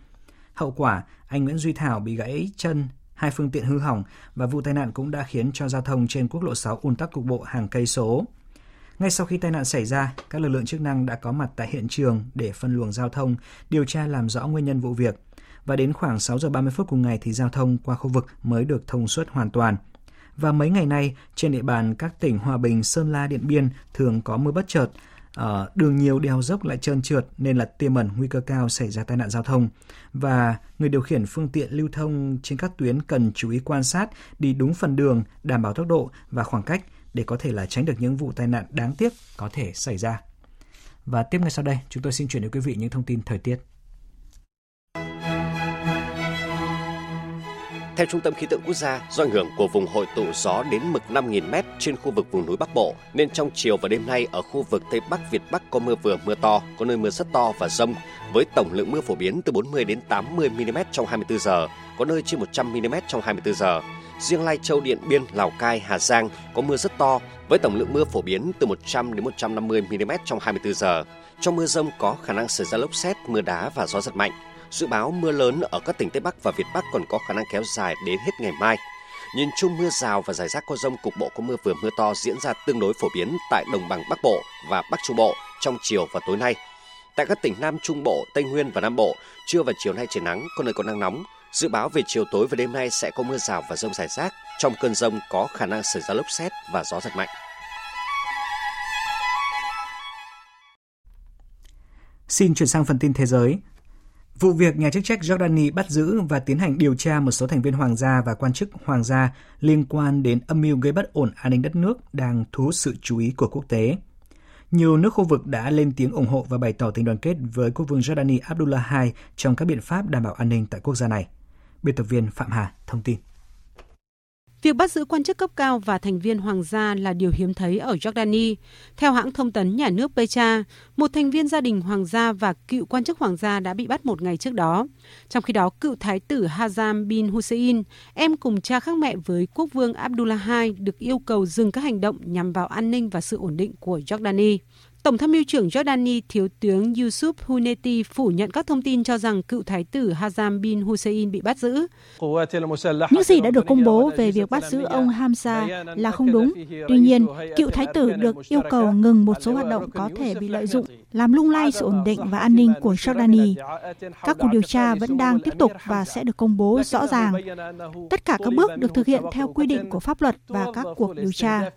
Speaker 1: Hậu quả, anh Nguyễn Duy Thảo bị gãy chân, hai phương tiện hư hỏng và vụ tai nạn cũng đã khiến cho giao thông trên quốc lộ 6 ùn tắc cục bộ hàng cây số. Ngay sau khi tai nạn xảy ra, các lực lượng chức năng đã có mặt tại hiện trường để phân luồng giao thông, điều tra làm rõ nguyên nhân vụ việc. Và đến khoảng 6 giờ 30 phút cùng ngày thì giao thông qua khu vực mới được thông suốt hoàn toàn. Và mấy ngày nay, trên địa bàn các tỉnh Hòa Bình, Sơn La, Điện Biên thường có mưa bất chợt, uh, đường nhiều đèo dốc lại trơn trượt nên là tiềm ẩn nguy cơ cao xảy ra tai nạn giao thông và người điều khiển phương tiện lưu thông trên các tuyến cần chú ý quan sát đi đúng phần đường đảm bảo tốc độ và khoảng cách để có thể là tránh được những vụ tai nạn đáng tiếc có thể xảy ra. Và tiếp ngay sau đây, chúng tôi xin chuyển đến quý vị những thông tin thời tiết.
Speaker 19: Theo Trung tâm Khí tượng Quốc gia, do ảnh hưởng của vùng hội tụ gió đến mực 5.000m trên khu vực vùng núi Bắc Bộ, nên trong chiều và đêm nay ở khu vực Tây Bắc Việt Bắc có mưa vừa mưa to, có nơi mưa rất to và rông, với tổng lượng mưa phổ biến từ 40 đến 80 mm trong 24 giờ, có nơi trên 100 mm trong 24 giờ. Riêng Lai Châu, Điện Biên, Lào Cai, Hà Giang có mưa rất to, với tổng lượng mưa phổ biến từ 100 đến 150 mm trong 24 giờ. Trong mưa rông có khả năng xảy ra lốc xét, mưa đá và gió giật mạnh. Dự báo mưa lớn ở các tỉnh Tây Bắc và Việt Bắc còn có khả năng kéo dài đến hết ngày mai. Nhìn chung mưa rào và rải rác có rông cục bộ có mưa vừa mưa to diễn ra tương đối phổ biến tại đồng bằng Bắc Bộ và Bắc Trung Bộ trong chiều và tối nay. Tại các tỉnh Nam Trung Bộ, Tây Nguyên và Nam Bộ, trưa và chiều nay trời nắng, có nơi có nắng nóng. Dự báo về chiều tối và đêm nay sẽ có mưa rào và rông rải rác. Trong cơn rông có khả năng xảy ra lốc xét và gió giật mạnh.
Speaker 1: Xin chuyển sang phần tin thế giới. Vụ việc nhà chức trách Jordani bắt giữ và tiến hành điều tra một số thành viên hoàng gia và quan chức hoàng gia liên quan đến âm mưu gây bất ổn an ninh đất nước đang thu hút sự chú ý của quốc tế. Nhiều nước khu vực đã lên tiếng ủng hộ và bày tỏ tình đoàn kết với quốc vương Jordani Abdullah II trong các biện pháp đảm bảo an ninh tại quốc gia này. Biên tập viên Phạm Hà thông tin.
Speaker 20: Việc bắt giữ quan chức cấp cao và thành viên hoàng gia là điều hiếm thấy ở Jordani. Theo hãng thông tấn nhà nước Petra, một thành viên gia đình hoàng gia và cựu quan chức hoàng gia đã bị bắt một ngày trước đó. Trong khi đó, cựu thái tử Hazam bin Hussein, em cùng cha khác mẹ với quốc vương Abdullah II, được yêu cầu dừng các hành động nhằm vào an ninh và sự ổn định của Jordani. Tổng tham mưu trưởng Jordani Thiếu tướng Yusuf Huneti phủ nhận các thông tin cho rằng cựu thái tử Hazam bin Hussein bị bắt giữ.
Speaker 21: Những gì đã được công bố về việc bắt giữ ông Hamza là không đúng. Tuy nhiên, cựu thái tử được yêu cầu ngừng một số hoạt động có thể bị lợi dụng, làm lung lay sự ổn định và an ninh của Jordani. Các cuộc điều tra vẫn đang tiếp tục và sẽ được công bố rõ ràng. Tất cả các bước được thực hiện theo quy định của pháp luật và các cuộc điều tra.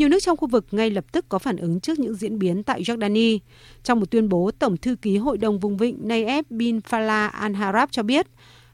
Speaker 20: Nhiều nước trong khu vực ngay lập tức có phản ứng trước những diễn biến tại Jordani. Trong một tuyên bố, Tổng thư ký Hội đồng Vùng Vịnh Nayef bin Falah al-Harab cho biết,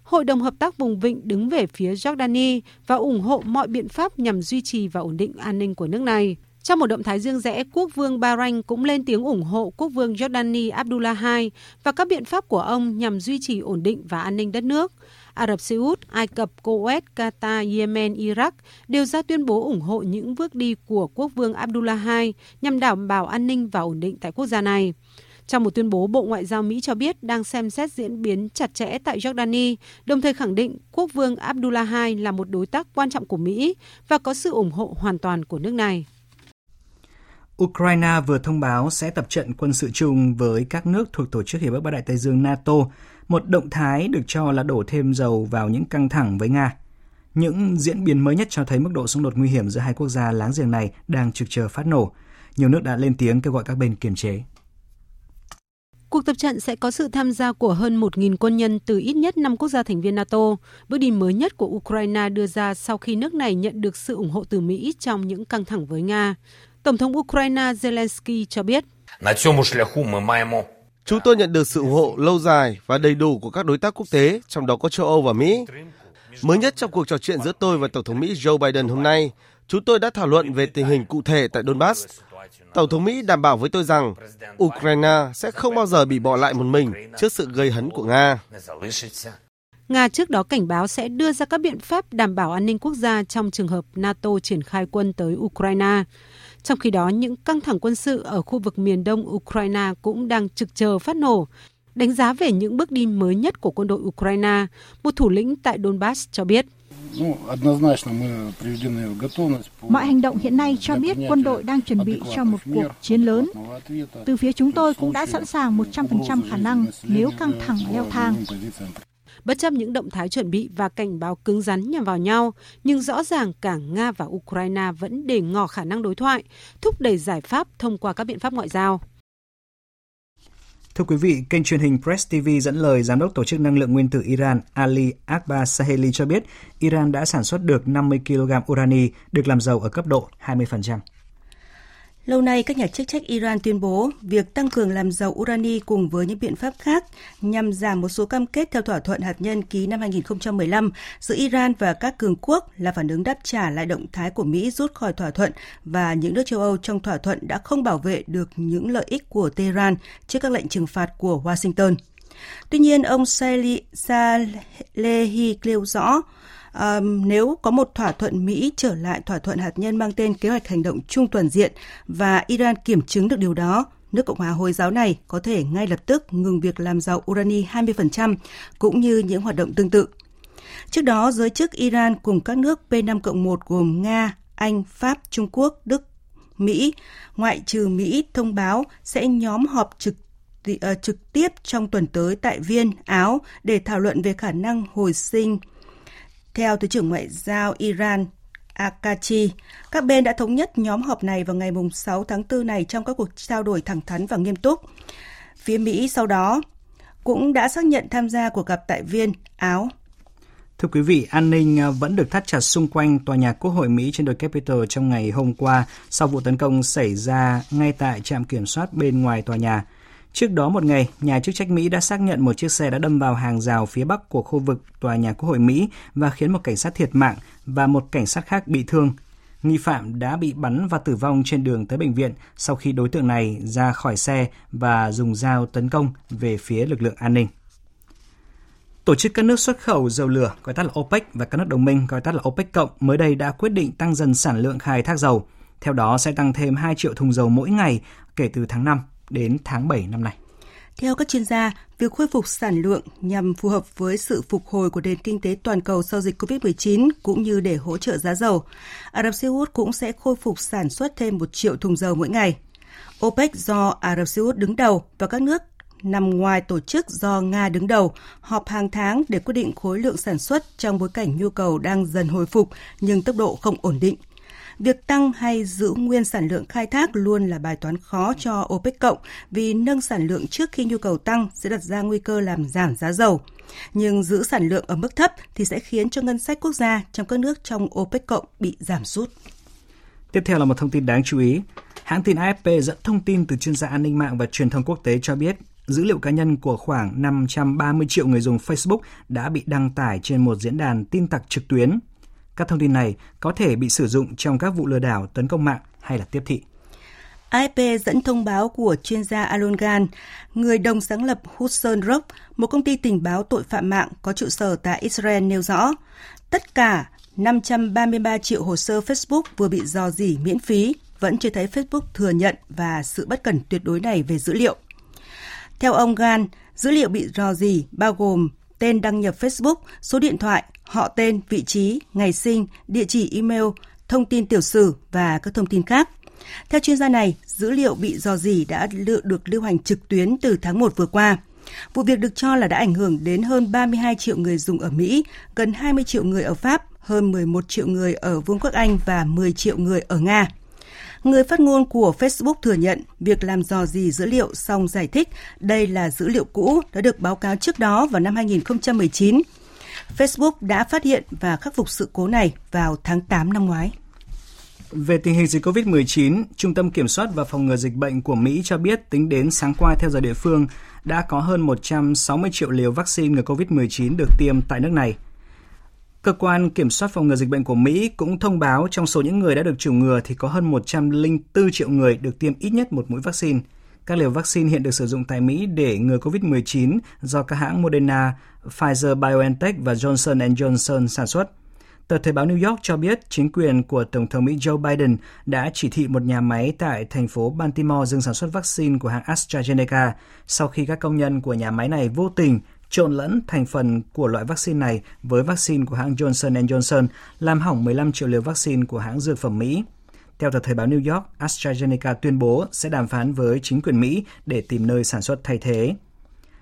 Speaker 20: Hội đồng Hợp tác Vùng Vịnh đứng về phía Jordani và ủng hộ mọi biện pháp nhằm duy trì và ổn định an ninh của nước này. Trong một động thái riêng rẽ, quốc vương Bahrain cũng lên tiếng ủng hộ quốc vương Jordani Abdullah II và các biện pháp của ông nhằm duy trì ổn định và an ninh đất nước. Ả Rập Xê Út, Ai Cập, Kuwait, Qatar, Yemen, Iraq đều ra tuyên bố ủng hộ những bước đi của quốc vương Abdullah II nhằm đảm bảo an ninh và ổn định tại quốc gia này. Trong một tuyên bố, Bộ Ngoại giao Mỹ cho biết đang xem xét diễn biến chặt chẽ tại Jordani, đồng thời khẳng định quốc vương Abdullah II là một đối tác quan trọng của Mỹ và có sự ủng hộ hoàn toàn của nước này.
Speaker 1: Ukraine vừa thông báo sẽ tập trận quân sự chung với các nước thuộc Tổ chức Hiệp ước Bắc Đại Tây Dương NATO, một động thái được cho là đổ thêm dầu vào những căng thẳng với Nga. Những diễn biến mới nhất cho thấy mức độ xung đột nguy hiểm giữa hai quốc gia láng giềng này đang trực chờ phát nổ. Nhiều nước đã lên tiếng kêu gọi các bên kiềm chế.
Speaker 20: Cuộc tập trận sẽ có sự tham gia của hơn 1.000 quân nhân từ ít nhất 5 quốc gia thành viên NATO, bước đi mới nhất của Ukraine đưa ra sau khi nước này nhận được sự ủng hộ từ Mỹ trong những căng thẳng với Nga. Tổng thống Ukraine Zelensky cho biết.
Speaker 22: Chúng tôi nhận được sự ủng hộ lâu dài và đầy đủ của các đối tác quốc tế, trong đó có châu Âu và Mỹ. Mới nhất trong cuộc trò chuyện giữa tôi và Tổng thống Mỹ Joe Biden hôm nay, chúng tôi đã thảo luận về tình hình cụ thể tại Donbass. Tổng thống Mỹ đảm bảo với tôi rằng Ukraine sẽ không bao giờ bị bỏ lại một mình trước sự gây hấn của Nga.
Speaker 20: Nga trước đó cảnh báo sẽ đưa ra các biện pháp đảm bảo an ninh quốc gia trong trường hợp NATO triển khai quân tới Ukraine. Trong khi đó, những căng thẳng quân sự ở khu vực miền đông Ukraine cũng đang trực chờ phát nổ. Đánh giá về những bước đi mới nhất của quân đội Ukraine, một thủ lĩnh tại Donbass cho biết.
Speaker 21: Mọi hành động hiện nay cho biết quân đội đang chuẩn bị cho một cuộc chiến lớn. Từ phía chúng tôi cũng đã sẵn sàng 100% khả năng nếu căng thẳng leo thang.
Speaker 20: Bất chấp những động thái chuẩn bị và cảnh báo cứng rắn nhằm vào nhau, nhưng rõ ràng cả Nga và Ukraine vẫn để ngỏ khả năng đối thoại, thúc đẩy giải pháp thông qua các biện pháp ngoại giao.
Speaker 1: Thưa quý vị, kênh truyền hình Press TV dẫn lời Giám đốc Tổ chức Năng lượng Nguyên tử Iran Ali Akbar Saheli cho biết Iran đã sản xuất được 50 kg urani được làm giàu ở cấp độ 20%.
Speaker 2: Lâu nay, các nhà chức trách Iran tuyên bố việc tăng cường làm giàu urani cùng với những biện pháp khác nhằm giảm một số cam kết theo thỏa thuận hạt nhân ký năm 2015 giữa Iran và các cường quốc là phản ứng đáp trả lại động thái của Mỹ rút khỏi thỏa thuận và những nước châu Âu trong thỏa thuận đã không bảo vệ được những lợi ích của Tehran trước các lệnh trừng phạt của Washington. Tuy nhiên, ông Salehi nêu rõ um, nếu có một thỏa thuận Mỹ trở lại thỏa thuận hạt nhân mang tên kế hoạch hành động chung toàn diện và Iran kiểm chứng được điều đó, nước Cộng hòa Hồi giáo này có thể ngay lập tức ngừng việc làm giàu urani 20% cũng như những hoạt động tương tự. Trước đó, giới chức Iran cùng các nước P5 cộng 1 gồm Nga, Anh, Pháp, Trung Quốc, Đức, Mỹ, ngoại trừ Mỹ thông báo sẽ nhóm họp trực ờ, trực tiếp trong tuần tới tại Viên, Áo để thảo luận về khả năng hồi sinh theo Thứ trưởng Ngoại giao Iran Akachi, các bên đã thống nhất nhóm họp này vào ngày 6 tháng 4 này trong các cuộc trao đổi thẳng thắn và nghiêm túc. Phía Mỹ sau đó cũng đã xác nhận tham gia cuộc gặp tại Viên, Áo.
Speaker 1: Thưa quý vị, an ninh vẫn được thắt chặt xung quanh tòa nhà Quốc hội Mỹ trên đồi Capitol trong ngày hôm qua sau vụ tấn công xảy ra ngay tại trạm kiểm soát bên ngoài tòa nhà. Trước đó một ngày, nhà chức trách Mỹ đã xác nhận một chiếc xe đã đâm vào hàng rào phía bắc của khu vực tòa nhà Quốc hội Mỹ và khiến một cảnh sát thiệt mạng và một cảnh sát khác bị thương. Nghi phạm đã bị bắn và tử vong trên đường tới bệnh viện sau khi đối tượng này ra khỏi xe và dùng dao tấn công về phía lực lượng an ninh. Tổ chức các nước xuất khẩu dầu lửa, gọi tắt là OPEC và các nước đồng minh, gọi tắt là OPEC cộng, mới đây đã quyết định tăng dần sản lượng khai thác dầu. Theo đó sẽ tăng thêm 2 triệu thùng dầu mỗi ngày kể từ tháng 5 đến tháng 7 năm nay.
Speaker 2: Theo các chuyên gia, việc khôi phục sản lượng nhằm phù hợp với sự phục hồi của nền kinh tế toàn cầu sau dịch COVID-19 cũng như để hỗ trợ giá dầu. Ả Rập Xê Út cũng sẽ khôi phục sản xuất thêm 1 triệu thùng dầu mỗi ngày. OPEC do Ả Rập Xê Út đứng đầu và các nước nằm ngoài tổ chức do Nga đứng đầu họp hàng tháng để quyết định khối lượng sản xuất trong bối cảnh nhu cầu đang dần hồi phục nhưng tốc độ không ổn định. Việc tăng hay giữ nguyên sản lượng khai thác luôn là bài toán khó cho OPEC cộng vì nâng sản lượng trước khi nhu cầu tăng sẽ đặt ra nguy cơ làm giảm giá dầu. Nhưng giữ sản lượng ở mức thấp thì sẽ khiến cho ngân sách quốc gia trong các nước trong OPEC cộng bị giảm sút.
Speaker 1: Tiếp theo là một thông tin đáng chú ý. Hãng tin AFP dẫn thông tin từ chuyên gia an ninh mạng và truyền thông quốc tế cho biết, dữ liệu cá nhân của khoảng 530 triệu người dùng Facebook đã bị đăng tải trên một diễn đàn tin tặc trực tuyến các thông tin này có thể bị sử dụng trong các vụ lừa đảo tấn công mạng hay là tiếp thị.
Speaker 2: AFP dẫn thông báo của chuyên gia Alon Gan, người đồng sáng lập Hudson Rock, một công ty tình báo tội phạm mạng có trụ sở tại Israel nêu rõ, tất cả 533 triệu hồ sơ Facebook vừa bị dò dỉ miễn phí vẫn chưa thấy Facebook thừa nhận và sự bất cẩn tuyệt đối này về dữ liệu. Theo ông Gan, dữ liệu bị rò rỉ bao gồm tên đăng nhập Facebook, số điện thoại, họ tên, vị trí, ngày sinh, địa chỉ email, thông tin tiểu sử và các thông tin khác. Theo chuyên gia này, dữ liệu bị dò dỉ đã được lưu hành trực tuyến từ tháng 1 vừa qua. Vụ việc được cho là đã ảnh hưởng đến hơn 32 triệu người dùng ở Mỹ, gần 20 triệu người ở Pháp, hơn 11 triệu người ở Vương quốc Anh và 10 triệu người ở Nga. Người phát ngôn của Facebook thừa nhận việc làm dò dỉ dữ liệu song giải thích đây là dữ liệu cũ đã được báo cáo trước đó vào năm 2019. Facebook đã phát hiện và khắc phục sự cố này vào tháng 8 năm ngoái.
Speaker 1: Về tình hình dịch COVID-19, Trung tâm Kiểm soát và Phòng ngừa Dịch bệnh của Mỹ cho biết tính đến sáng qua theo giờ địa phương đã có hơn 160 triệu liều vaccine ngừa COVID-19 được tiêm tại nước này. Cơ quan Kiểm soát Phòng ngừa Dịch bệnh của Mỹ cũng thông báo trong số những người đã được chủng ngừa thì có hơn 104 triệu người được tiêm ít nhất một mũi vaccine. Các liều vaccine hiện được sử dụng tại Mỹ để ngừa COVID-19 do các hãng Moderna, Pfizer-BioNTech và Johnson Johnson sản xuất. Tờ Thời báo New York cho biết chính quyền của Tổng thống Mỹ Joe Biden đã chỉ thị một nhà máy tại thành phố Baltimore dừng sản xuất vaccine của hãng AstraZeneca sau khi các công nhân của nhà máy này vô tình trộn lẫn thành phần của loại vaccine này với vaccine của hãng Johnson Johnson, làm hỏng 15 triệu liều vaccine của hãng dược phẩm Mỹ. Theo tờ Thời báo New York, AstraZeneca tuyên bố sẽ đàm phán với chính quyền Mỹ để tìm nơi sản xuất thay thế.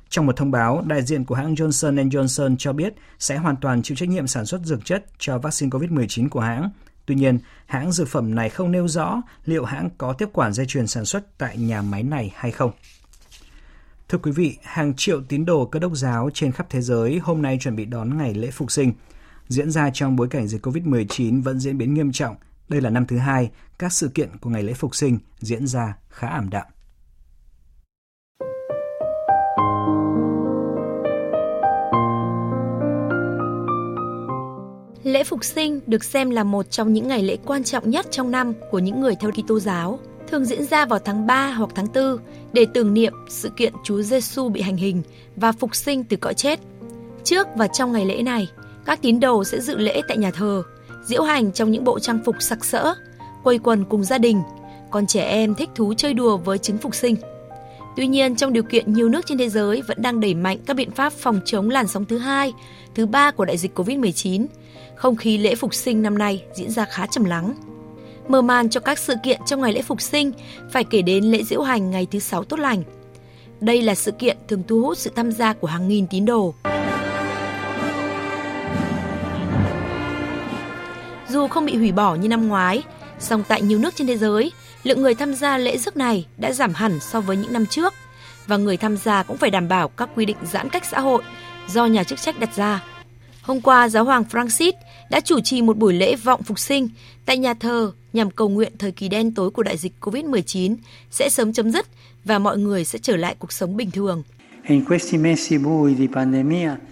Speaker 1: Trong một thông báo, đại diện của hãng Johnson Johnson cho biết sẽ hoàn toàn chịu trách nhiệm sản xuất dược chất cho vaccine COVID-19 của hãng. Tuy nhiên, hãng dược phẩm này không nêu rõ liệu hãng có tiếp quản dây chuyền sản xuất tại nhà máy này hay không. Thưa quý vị, hàng triệu tín đồ cơ đốc giáo trên khắp thế giới hôm nay chuẩn bị đón ngày lễ Phục sinh. Diễn ra trong bối cảnh dịch COVID-19 vẫn diễn biến nghiêm trọng, đây là năm thứ hai các sự kiện của ngày lễ Phục sinh diễn ra khá ảm đạm.
Speaker 23: Lễ Phục sinh được xem là một trong những ngày lễ quan trọng nhất trong năm của những người theo Kitô giáo, thường diễn ra vào tháng 3 hoặc tháng 4 để tưởng niệm sự kiện Chúa Giêsu bị hành hình và phục sinh từ cõi chết. Trước và trong ngày lễ này, các tín đồ sẽ dự lễ tại nhà thờ, diễu hành trong những bộ trang phục sặc sỡ, quây quần cùng gia đình, còn trẻ em thích thú chơi đùa với trứng phục sinh. Tuy nhiên, trong điều kiện nhiều nước trên thế giới vẫn đang đẩy mạnh các biện pháp phòng chống làn sóng thứ hai, thứ ba của đại dịch COVID-19, không khí lễ phục sinh năm nay diễn ra khá trầm lắng. Mở màn cho các sự kiện trong ngày lễ phục sinh phải kể đến lễ diễu hành ngày thứ sáu tốt lành. Đây là sự kiện thường thu hút sự tham gia của hàng nghìn tín đồ. Dù không bị hủy bỏ như năm ngoái, song tại nhiều nước trên thế giới, lượng người tham gia lễ rước này đã giảm hẳn so với những năm trước và người tham gia cũng phải đảm bảo các quy định giãn cách xã hội do nhà chức trách đặt ra. Hôm qua, Giáo hoàng Francis đã chủ trì một buổi lễ vọng phục sinh tại nhà thờ nhằm cầu nguyện thời kỳ đen tối của đại dịch COVID-19 sẽ sớm chấm dứt và mọi người sẽ trở lại cuộc sống bình thường.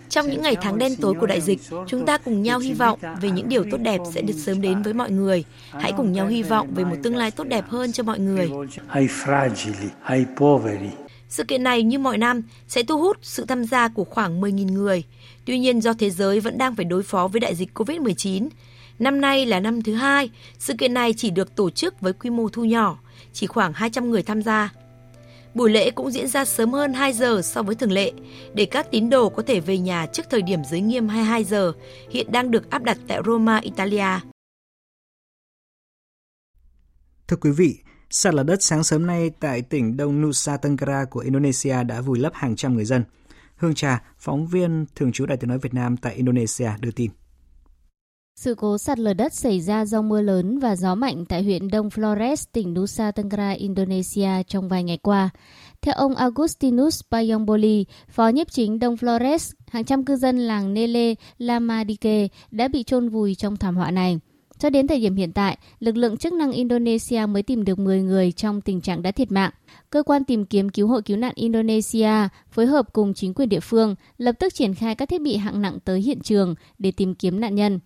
Speaker 23: Trong những ngày tháng đen tối của đại dịch, chúng ta cùng nhau hy vọng về những điều tốt đẹp sẽ được sớm đến với mọi người. Hãy cùng nhau hy vọng về một tương lai tốt đẹp hơn cho mọi người. Sự kiện này như mọi năm sẽ thu hút sự tham gia của khoảng 10.000 người. Tuy nhiên do thế giới vẫn đang phải đối phó với đại dịch COVID-19, năm nay là năm thứ hai, sự kiện này chỉ được tổ chức với quy mô thu nhỏ, chỉ khoảng 200 người tham gia. Buổi lễ cũng diễn ra sớm hơn 2 giờ so với thường lệ, để các tín đồ có thể về nhà trước thời điểm giới nghiêm 22 giờ, hiện đang được áp đặt tại Roma, Italia.
Speaker 1: Thưa quý vị, sạt lở đất sáng sớm nay tại tỉnh Đông Nusa Tenggara của Indonesia đã vùi lấp hàng trăm người dân. Hương Trà, phóng viên thường trú Đài tiếng nói Việt Nam tại Indonesia đưa tin.
Speaker 24: Sự cố sạt lở đất xảy ra do mưa lớn và gió mạnh tại huyện Đông Flores, tỉnh Nusa Tenggara, Indonesia trong vài ngày qua. Theo ông Agustinus Payongboli, phó nhiếp chính Đông Flores, hàng trăm cư dân làng Nele Lamadike đã bị chôn vùi trong thảm họa này. Cho đến thời điểm hiện tại, lực lượng chức năng Indonesia mới tìm được 10 người trong tình trạng đã thiệt mạng. Cơ quan tìm kiếm cứu hộ cứu nạn Indonesia phối hợp cùng chính quyền địa phương lập tức triển khai các thiết bị hạng nặng tới hiện trường để tìm kiếm nạn nhân.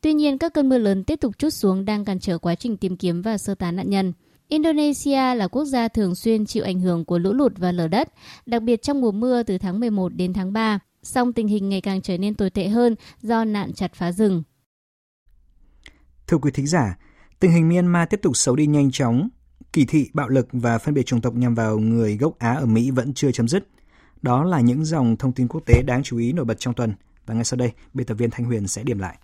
Speaker 24: Tuy nhiên, các cơn mưa lớn tiếp tục chút xuống đang cản trở quá trình tìm kiếm và sơ tán nạn nhân. Indonesia là quốc gia thường xuyên chịu ảnh hưởng của lũ lụt và lở đất, đặc biệt trong mùa mưa từ tháng 11 đến tháng 3. Song tình hình ngày càng trở nên tồi tệ hơn do nạn chặt phá rừng.
Speaker 1: Thưa quý thính giả, tình hình Myanmar tiếp tục xấu đi nhanh chóng. Kỳ thị, bạo lực và phân biệt chủng tộc nhằm vào người gốc Á ở Mỹ vẫn chưa chấm dứt. Đó là những dòng thông tin quốc tế đáng chú ý nổi bật trong tuần. Và ngay sau đây, biên tập viên Thanh Huyền sẽ điểm lại.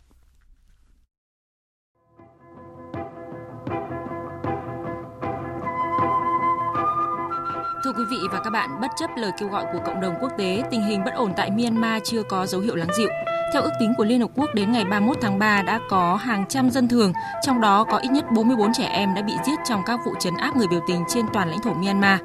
Speaker 25: Thưa quý vị và các bạn, bất chấp lời kêu gọi của cộng đồng quốc tế, tình hình bất ổn tại Myanmar chưa có dấu hiệu lắng dịu. Theo ước tính của Liên Hợp Quốc, đến ngày 31 tháng 3 đã có hàng trăm dân thường, trong đó có ít nhất 44 trẻ em đã bị giết trong các vụ trấn áp người biểu tình trên toàn lãnh thổ Myanmar.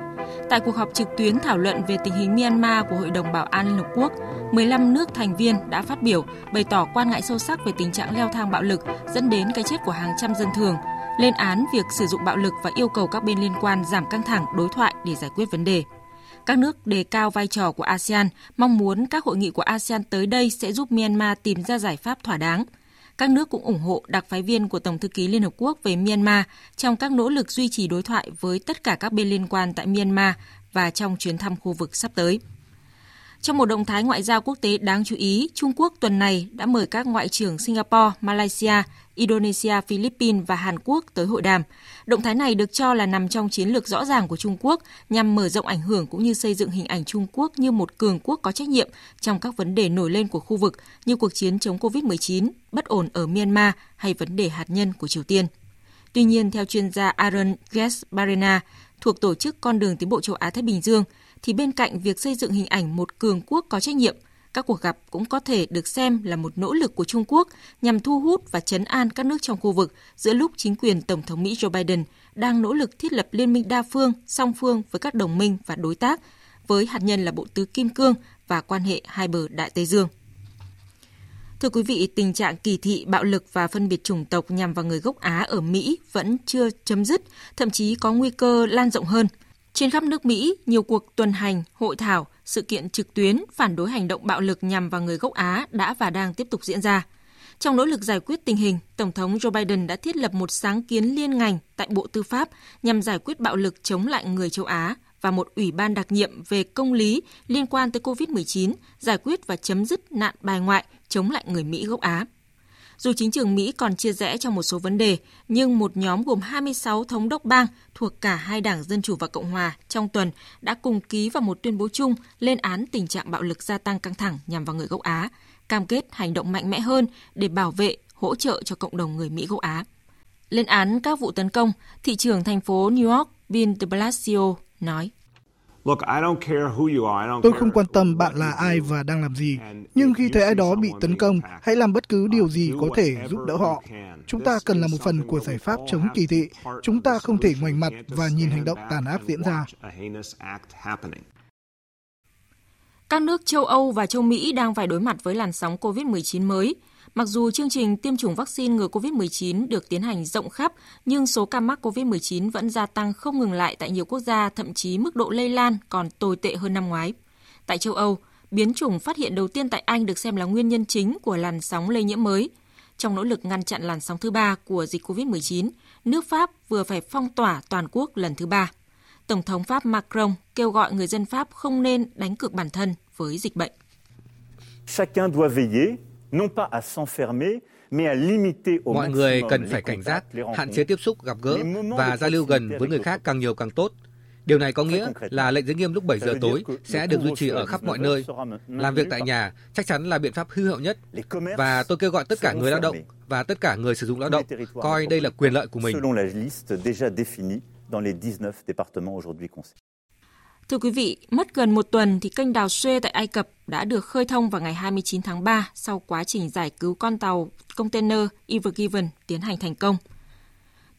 Speaker 25: Tại cuộc họp trực tuyến thảo luận về tình hình Myanmar của Hội đồng Bảo an Liên Hợp Quốc, 15 nước thành viên đã phát biểu bày tỏ quan ngại sâu sắc về tình trạng leo thang bạo lực dẫn đến cái chết của hàng trăm dân thường, lên án việc sử dụng bạo lực và yêu cầu các bên liên quan giảm căng thẳng đối thoại để giải quyết vấn đề. Các nước đề cao vai trò của ASEAN, mong muốn các hội nghị của ASEAN tới đây sẽ giúp Myanmar tìm ra giải pháp thỏa đáng. Các nước cũng ủng hộ đặc phái viên của Tổng thư ký Liên Hợp Quốc về Myanmar trong các nỗ lực duy trì đối thoại với tất cả các bên liên quan tại Myanmar và trong chuyến thăm khu vực sắp tới. Trong một động thái ngoại giao quốc tế đáng chú ý, Trung Quốc tuần này đã mời các ngoại trưởng Singapore, Malaysia, Indonesia, Philippines và Hàn Quốc tới hội đàm. Động thái này được cho là nằm trong chiến lược rõ ràng của Trung Quốc nhằm mở rộng ảnh hưởng cũng như xây dựng hình ảnh Trung Quốc như một cường quốc có trách nhiệm trong các vấn đề nổi lên của khu vực như cuộc chiến chống COVID-19, bất ổn ở Myanmar hay vấn đề hạt nhân của Triều Tiên. Tuy nhiên, theo chuyên gia Aaron Gasparena thuộc Tổ chức Con đường Tiến bộ châu Á-Thái Bình Dương, thì bên cạnh việc xây dựng hình ảnh một cường quốc có trách nhiệm, các cuộc gặp cũng có thể được xem là một nỗ lực của Trung Quốc nhằm thu hút và chấn an các nước trong khu vực giữa lúc chính quyền Tổng thống Mỹ Joe Biden đang nỗ lực thiết lập liên minh đa phương, song phương với các đồng minh và đối tác, với hạt nhân là Bộ Tứ Kim Cương và quan hệ hai bờ Đại Tây Dương. Thưa quý vị, tình trạng kỳ thị, bạo lực và phân biệt chủng tộc nhằm vào người gốc Á ở Mỹ vẫn chưa chấm dứt, thậm chí có nguy cơ lan rộng hơn – trên khắp nước Mỹ, nhiều cuộc tuần hành, hội thảo, sự kiện trực tuyến phản đối hành động bạo lực nhằm vào người gốc Á đã và đang tiếp tục diễn ra. Trong nỗ lực giải quyết tình hình, Tổng thống Joe Biden đã thiết lập một sáng kiến liên ngành tại Bộ Tư pháp nhằm giải quyết bạo lực chống lại người châu Á và một ủy ban đặc nhiệm về công lý liên quan tới COVID-19, giải quyết và chấm dứt nạn bài ngoại chống lại người Mỹ gốc Á. Dù chính trường Mỹ còn chia rẽ trong một số vấn đề, nhưng một nhóm gồm 26 thống đốc bang thuộc cả hai đảng Dân Chủ và Cộng Hòa trong tuần đã cùng ký vào một tuyên bố chung lên án tình trạng bạo lực gia tăng căng thẳng nhằm vào người gốc Á, cam kết hành động mạnh mẽ hơn để bảo vệ, hỗ trợ cho cộng đồng người Mỹ gốc Á. Lên án các vụ tấn công, thị trưởng thành phố New York Bill de Blasio nói.
Speaker 26: Tôi không quan tâm bạn là ai và đang làm gì, nhưng khi thấy ai đó bị tấn công, hãy làm bất cứ điều gì có thể giúp đỡ họ. Chúng ta cần là một phần của giải pháp chống kỳ thị. Chúng ta không thể ngoảnh mặt và nhìn hành động tàn ác diễn ra.
Speaker 25: Các nước châu Âu và châu Mỹ đang phải đối mặt với làn sóng COVID-19 mới. Mặc dù chương trình tiêm chủng vaccine ngừa COVID-19 được tiến hành rộng khắp, nhưng số ca mắc COVID-19 vẫn gia tăng không ngừng lại tại nhiều quốc gia, thậm chí mức độ lây lan còn tồi tệ hơn năm ngoái. Tại châu Âu, biến chủng phát hiện đầu tiên tại Anh được xem là nguyên nhân chính của làn sóng lây nhiễm mới. Trong nỗ lực ngăn chặn làn sóng thứ ba của dịch COVID-19, nước Pháp vừa phải phong tỏa toàn quốc lần thứ ba. Tổng thống Pháp Macron kêu gọi người dân Pháp không nên đánh cược bản thân với dịch bệnh.
Speaker 27: Chacun doit veiller
Speaker 28: Mọi người cần phải cảnh giác, hạn chế tiếp xúc, gặp gỡ và giao lưu gần với người khác càng nhiều càng tốt. Điều này có nghĩa là lệnh giới nghiêm lúc 7 giờ tối sẽ được duy trì ở khắp mọi nơi. Làm việc tại nhà chắc chắn là biện pháp hữu hiệu nhất. Và tôi kêu gọi tất cả người lao động và tất cả người sử dụng lao động coi đây là quyền lợi của mình.
Speaker 25: Thưa quý vị, mất gần một tuần thì kênh đào Suez tại Ai Cập đã được khơi thông vào ngày 29 tháng 3 sau quá trình giải cứu con tàu container Ever Given tiến hành thành công.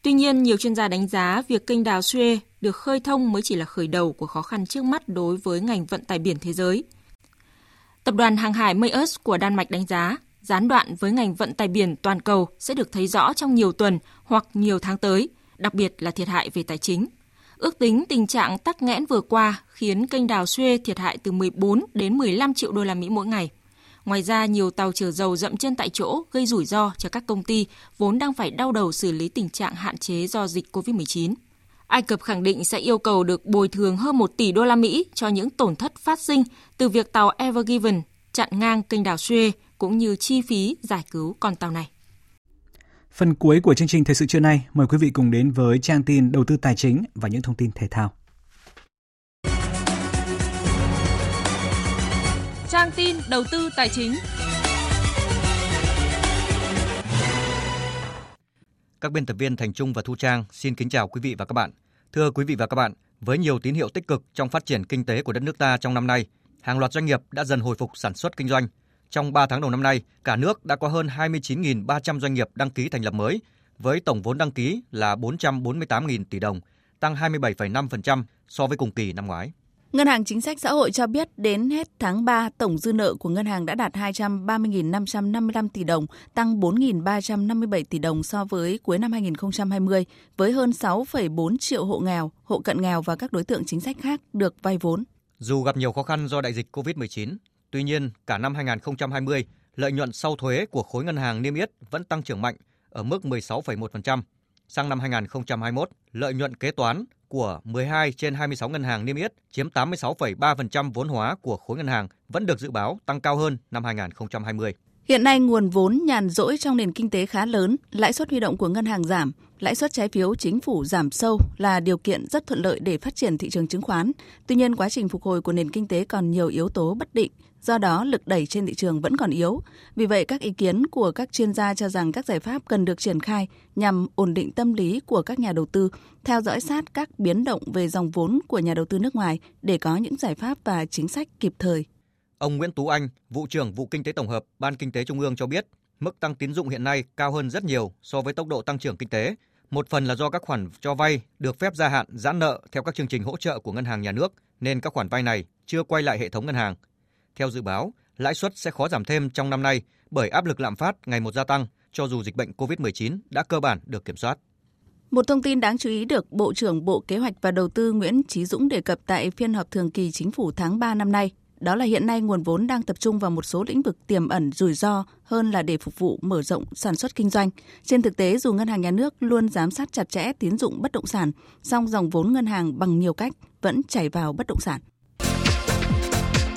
Speaker 25: Tuy nhiên, nhiều chuyên gia đánh giá việc kênh đào Suez được khơi thông mới chỉ là khởi đầu của khó khăn trước mắt đối với ngành vận tải biển thế giới. Tập đoàn hàng hải Maersk của Đan Mạch đánh giá gián đoạn với ngành vận tải biển toàn cầu sẽ được thấy rõ trong nhiều tuần hoặc nhiều tháng tới, đặc biệt là thiệt hại về tài chính. Ước tính tình trạng tắc nghẽn vừa qua khiến kênh đào Suez thiệt hại từ 14 đến 15 triệu đô la Mỹ mỗi ngày. Ngoài ra, nhiều tàu chở dầu dậm chân tại chỗ gây rủi ro cho các công ty vốn đang phải đau đầu xử lý tình trạng hạn chế do dịch COVID-19. Ai Cập khẳng định sẽ yêu cầu được bồi thường hơn 1 tỷ đô la Mỹ cho những tổn thất phát sinh từ việc tàu Ever Given chặn ngang kênh đào Suez cũng như chi phí giải cứu con tàu này.
Speaker 1: Phần cuối của chương trình Thời sự trưa nay, mời quý vị cùng đến với trang tin đầu tư tài chính và những thông tin thể thao.
Speaker 25: Trang tin đầu tư tài chính.
Speaker 29: Các biên tập viên Thành Trung và Thu Trang xin kính chào quý vị và các bạn. Thưa quý vị và các bạn, với nhiều tín hiệu tích cực trong phát triển kinh tế của đất nước ta trong năm nay, hàng loạt doanh nghiệp đã dần hồi phục sản xuất kinh doanh. Trong 3 tháng đầu năm nay, cả nước đã có hơn 29.300 doanh nghiệp đăng ký thành lập mới, với tổng vốn đăng ký là 448.000 tỷ đồng, tăng 27,5% so với cùng kỳ năm ngoái.
Speaker 30: Ngân hàng Chính sách Xã hội cho biết đến hết tháng 3, tổng dư nợ của ngân hàng đã đạt 230.555 tỷ đồng, tăng 4.357 tỷ đồng so với cuối năm 2020, với hơn 6,4 triệu hộ nghèo, hộ cận nghèo và các đối tượng chính sách khác được vay vốn.
Speaker 29: Dù gặp nhiều khó khăn do đại dịch COVID-19, tuy nhiên cả năm 2020, lợi nhuận sau thuế của khối ngân hàng niêm yết vẫn tăng trưởng mạnh ở mức 16,1%. Sang năm 2021, lợi nhuận kế toán của 12 trên 26 ngân hàng niêm yết chiếm 86,3% vốn hóa của khối ngân hàng vẫn được dự báo tăng cao hơn năm 2020.
Speaker 30: Hiện nay nguồn vốn nhàn rỗi trong nền kinh tế khá lớn, lãi suất huy động của ngân hàng giảm, lãi suất trái phiếu chính phủ giảm sâu là điều kiện rất thuận lợi để phát triển thị trường chứng khoán. Tuy nhiên quá trình phục hồi của nền kinh tế còn nhiều yếu tố bất định, do đó lực đẩy trên thị trường vẫn còn yếu. Vì vậy các ý kiến của các chuyên gia cho rằng các giải pháp cần được triển khai nhằm ổn định tâm lý của các nhà đầu tư, theo dõi sát các biến động về dòng vốn của nhà đầu tư nước ngoài để có những giải pháp và chính sách kịp thời.
Speaker 29: Ông Nguyễn Tú Anh, vụ trưởng vụ kinh tế tổng hợp Ban Kinh tế Trung ương cho biết, mức tăng tín dụng hiện nay cao hơn rất nhiều so với tốc độ tăng trưởng kinh tế. Một phần là do các khoản cho vay được phép gia hạn giãn nợ theo các chương trình hỗ trợ của ngân hàng nhà nước nên các khoản vay này chưa quay lại hệ thống ngân hàng. Theo dự báo, lãi suất sẽ khó giảm thêm trong năm nay bởi áp lực lạm phát ngày một gia tăng cho dù dịch bệnh COVID-19 đã cơ bản được kiểm soát.
Speaker 30: Một thông tin đáng chú ý được Bộ trưởng Bộ Kế hoạch và Đầu tư Nguyễn Chí Dũng đề cập tại phiên họp thường kỳ chính phủ tháng 3 năm nay. Đó là hiện nay nguồn vốn đang tập trung vào một số lĩnh vực tiềm ẩn rủi ro hơn là để phục vụ mở rộng sản xuất kinh doanh. Trên thực tế, dù ngân hàng nhà nước luôn giám sát chặt chẽ tín dụng bất động sản, song dòng vốn ngân hàng bằng nhiều cách vẫn chảy vào bất động sản.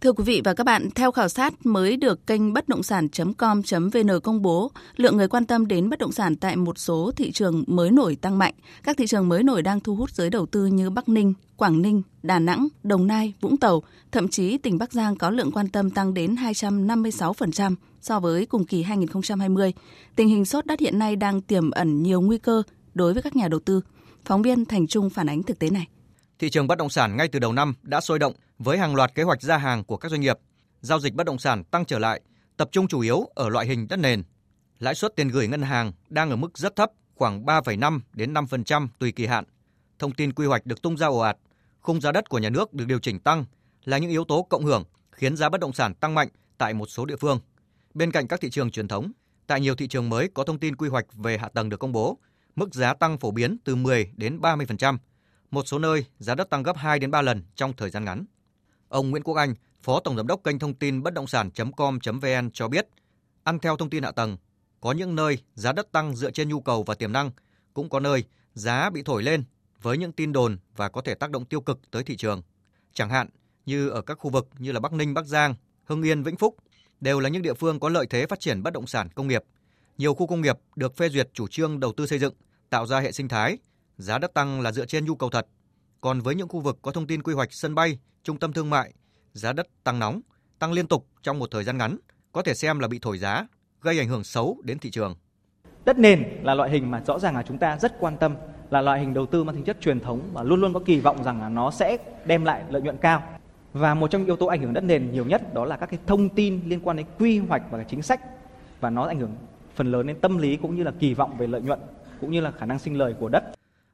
Speaker 30: Thưa quý vị và các bạn, theo khảo sát mới được kênh bất động sản.com.vn công bố, lượng người quan tâm đến bất động sản tại một số thị trường mới nổi tăng mạnh. Các thị trường mới nổi đang thu hút giới đầu tư như Bắc Ninh, Quảng Ninh, Đà Nẵng, Đồng Nai, Vũng Tàu, thậm chí tỉnh Bắc Giang có lượng quan tâm tăng đến 256% so với cùng kỳ 2020. Tình hình sốt đất hiện nay đang tiềm ẩn nhiều nguy cơ đối với các nhà đầu tư. Phóng viên Thành Trung phản ánh thực tế này.
Speaker 29: Thị trường bất động sản ngay từ đầu năm đã sôi động với hàng loạt kế hoạch ra hàng của các doanh nghiệp. Giao dịch bất động sản tăng trở lại, tập trung chủ yếu ở loại hình đất nền. Lãi suất tiền gửi ngân hàng đang ở mức rất thấp, khoảng 3,5 đến 5% tùy kỳ hạn. Thông tin quy hoạch được tung ra ồ ạt, khung giá đất của nhà nước được điều chỉnh tăng là những yếu tố cộng hưởng khiến giá bất động sản tăng mạnh tại một số địa phương. Bên cạnh các thị trường truyền thống, tại nhiều thị trường mới có thông tin quy hoạch về hạ tầng được công bố, mức giá tăng phổ biến từ 10 đến 30%. Một số nơi giá đất tăng gấp 2 đến 3 lần trong thời gian ngắn. Ông Nguyễn Quốc Anh, Phó Tổng Giám đốc kênh thông tin bất động sản.com.vn cho biết, ăn theo thông tin hạ tầng, có những nơi giá đất tăng dựa trên nhu cầu và tiềm năng, cũng có nơi giá bị thổi lên với những tin đồn và có thể tác động tiêu cực tới thị trường. Chẳng hạn như ở các khu vực như là Bắc Ninh, Bắc Giang, Hưng Yên, Vĩnh Phúc đều là những địa phương có lợi thế phát triển bất động sản công nghiệp. Nhiều khu công nghiệp được phê duyệt chủ trương đầu tư xây dựng, tạo ra hệ sinh thái, giá đất tăng là dựa trên nhu cầu thật. Còn với những khu vực có thông tin quy hoạch sân bay, trung tâm thương mại, giá đất tăng nóng, tăng liên tục trong một thời gian ngắn, có thể xem là bị thổi giá, gây ảnh hưởng xấu đến thị trường.
Speaker 31: Đất nền là loại hình mà rõ ràng là chúng ta rất quan tâm, là loại hình đầu tư mang tính chất truyền thống và luôn luôn có kỳ vọng rằng là nó sẽ đem lại lợi nhuận cao. Và một trong những yếu tố ảnh hưởng đất nền nhiều nhất đó là các cái thông tin liên quan đến quy hoạch và chính sách và nó ảnh hưởng phần lớn đến tâm lý cũng như là kỳ vọng về lợi nhuận cũng như là khả năng sinh lời của đất.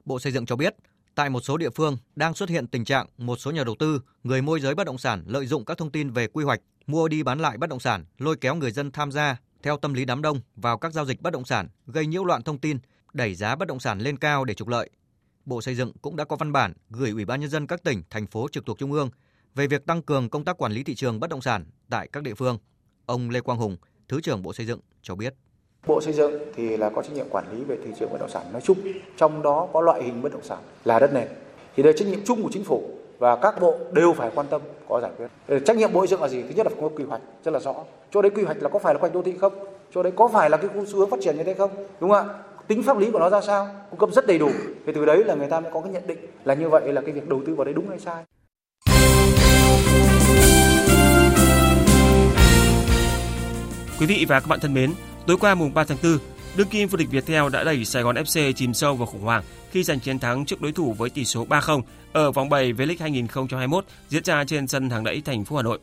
Speaker 29: Bộ Xây dựng cho biết, tại một số địa phương đang xuất hiện tình trạng một số nhà đầu tư, người môi giới bất động sản lợi dụng các thông tin về quy hoạch, mua đi bán lại bất động sản, lôi kéo người dân tham gia theo tâm lý đám đông vào các giao dịch bất động sản, gây nhiễu loạn thông tin, đẩy giá bất động sản lên cao để trục lợi. Bộ Xây dựng cũng đã có văn bản gửi Ủy ban nhân dân các tỉnh, thành phố trực thuộc trung ương về việc tăng cường công tác quản lý thị trường bất động sản tại các địa phương. Ông Lê Quang Hùng, Thứ trưởng Bộ Xây dựng cho biết.
Speaker 32: Bộ Xây dựng thì là có trách nhiệm quản lý về thị trường bất động sản nói chung, trong đó có loại hình bất động sản là đất nền. Thì đây trách nhiệm chung của chính phủ và các bộ đều phải quan tâm có giải quyết. Trách nhiệm Bộ Xây dựng là gì? Thứ nhất là có quy hoạch rất là rõ. Chỗ đấy quy hoạch là có phải là quy hoạch đô thị không? Chỗ đấy có phải là cái xu hướng phát triển như thế không? Đúng không ạ? Tính pháp lý của nó ra sao? Cung cấp rất đầy đủ. Thì từ đấy là người ta mới có cái nhận định là như vậy là cái việc đầu tư vào đấy đúng hay sai.
Speaker 33: Quý vị và các bạn thân mến, tối qua mùng 3 tháng 4,
Speaker 34: Đương kim vô địch Viettel đã đẩy Sài Gòn FC chìm sâu vào khủng hoảng khi giành chiến thắng trước đối thủ với tỷ số 3-0 ở vòng 7 V-League 2021 diễn ra trên sân hàng đẫy thành phố Hà Nội.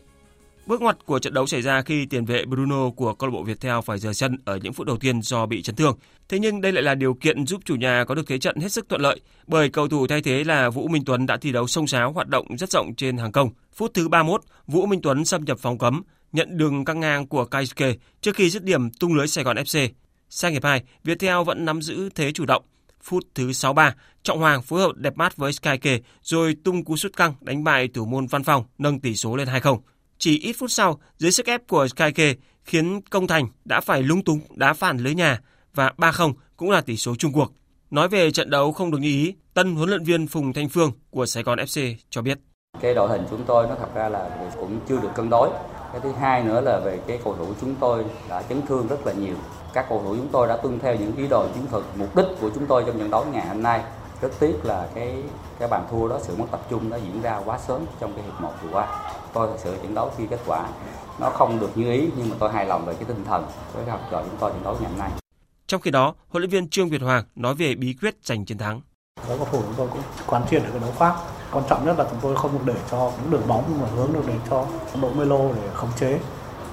Speaker 34: Bước ngoặt của trận đấu xảy ra khi tiền vệ Bruno của câu lạc bộ Viettel phải rời sân ở những phút đầu tiên do bị chấn thương. Thế nhưng đây lại là điều kiện giúp chủ nhà có được thế trận hết sức thuận lợi bởi cầu thủ thay thế là Vũ Minh Tuấn đã thi đấu sông sáo hoạt động rất rộng trên hàng công. Phút thứ 31, Vũ Minh Tuấn xâm nhập phòng cấm, nhận đường căng ngang của Kaisuke trước khi dứt điểm tung lưới Sài Gòn FC. Sang hiệp 2, Viettel vẫn nắm giữ thế chủ động. Phút thứ 63, Trọng Hoàng phối hợp đẹp mắt với Skyke rồi tung cú sút căng đánh bại thủ môn Văn Phong nâng tỷ số lên 2-0. Chỉ ít phút sau, dưới sức ép của Skyke khiến Công Thành đã phải lung túng đá phản lưới nhà và 3-0 cũng là tỷ số chung cuộc. Nói về trận đấu không được như ý, tân huấn luyện viên Phùng Thanh Phương của Sài Gòn FC cho biết.
Speaker 35: Cái đội hình chúng tôi nó thật ra là cũng chưa được cân đối. Cái thứ hai nữa là về cái cầu thủ chúng tôi đã chấn thương rất là nhiều. Các cầu thủ chúng tôi đã tuân theo những ý đồ chiến thuật, mục đích của chúng tôi trong trận đấu ngày hôm nay. Rất tiếc là cái cái bàn thua đó sự mất tập trung đã diễn ra quá sớm trong cái hiệp một vừa qua. Tôi thật sự trận đấu khi kết quả nó không được như ý nhưng mà tôi hài lòng về cái tinh thần với học trò chúng tôi trận đấu ngày hôm nay.
Speaker 34: Trong khi đó, huấn luyện viên Trương Việt Hoàng nói về bí quyết giành chiến thắng.
Speaker 36: Các cầu thủ chúng tôi cũng quán triệt được cái đấu pháp. Quan trọng nhất là chúng tôi không được để cho những đường bóng mà hướng được để cho đội Melo để khống chế.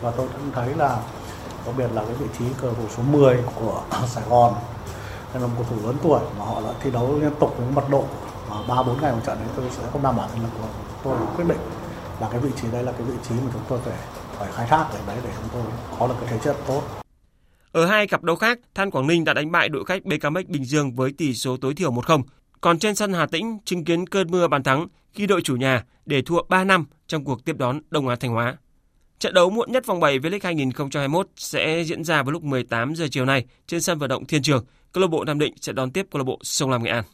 Speaker 36: Và tôi cũng thấy là đặc biệt là cái vị trí cờ thủ số 10 của Sài Gòn là một cầu thủ lớn tuổi mà họ đã thi đấu liên tục với mật độ ba bốn ngày một trận đấy tôi sẽ không đảm bảo thành lực của tôi quyết định là cái vị trí đây là cái vị trí mà chúng tôi phải phải khai thác để đấy để chúng tôi có được cái thế trận tốt.
Speaker 34: Ở hai cặp đấu khác, Than Quảng Ninh đã đánh bại đội khách BKMX Bình Dương với tỷ số tối thiểu 1-0. Còn trên sân Hà Tĩnh chứng kiến cơn mưa bàn thắng khi đội chủ nhà để thua 3 năm trong cuộc tiếp đón Đông Á Thanh Hóa. Trận đấu muộn nhất vòng 7 V-League 2021 sẽ diễn ra vào lúc 18 giờ chiều nay trên sân vận động Thiên Trường. Câu lạc bộ Nam Định sẽ đón tiếp câu lạc bộ Sông Lam Nghệ An.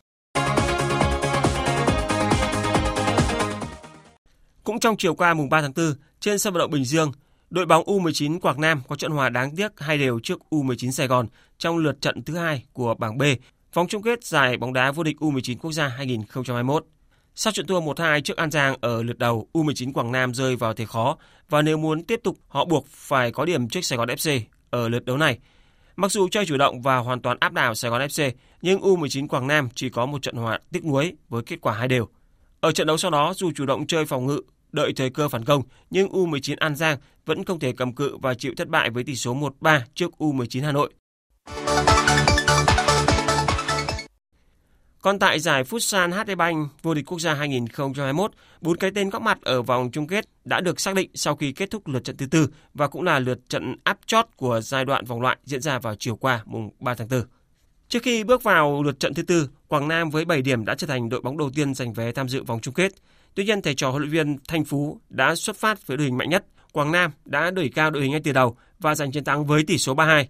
Speaker 34: Cũng trong chiều qua mùng 3 tháng 4, trên sân vận động Bình Dương, đội bóng U19 Quảng Nam có trận hòa đáng tiếc hai đều trước U19 Sài Gòn trong lượt trận thứ hai của bảng B, vòng chung kết giải bóng đá vô địch U19 quốc gia 2021. Sau trận thua 1-2 trước An Giang ở lượt đầu, U19 Quảng Nam rơi vào thế khó và nếu muốn tiếp tục họ buộc phải có điểm trước Sài Gòn FC ở lượt đấu này. Mặc dù chơi chủ động và hoàn toàn áp đảo Sài Gòn FC, nhưng U19 Quảng Nam chỉ có một trận hòa tiếc nuối với kết quả hai đều. Ở trận đấu sau đó, dù chủ động chơi phòng ngự, đợi thời cơ phản công, nhưng U19 An Giang vẫn không thể cầm cự và chịu thất bại với tỷ số 1-3 trước U19 Hà Nội. Còn tại giải Futsal HD Bank vô địch quốc gia 2021, bốn cái tên góp mặt ở vòng chung kết đã được xác định sau khi kết thúc lượt trận thứ tư và cũng là lượt trận áp chót của giai đoạn vòng loại diễn ra vào chiều qua mùng 3 tháng 4. Trước khi bước vào lượt trận thứ tư, Quảng Nam với 7 điểm đã trở thành đội bóng đầu tiên giành vé tham dự vòng chung kết. Tuy nhiên, thầy trò huấn luyện viên Thanh Phú đã xuất phát với đội hình mạnh nhất. Quảng Nam đã đẩy cao đội hình ngay từ đầu và giành chiến thắng với tỷ số 3-2.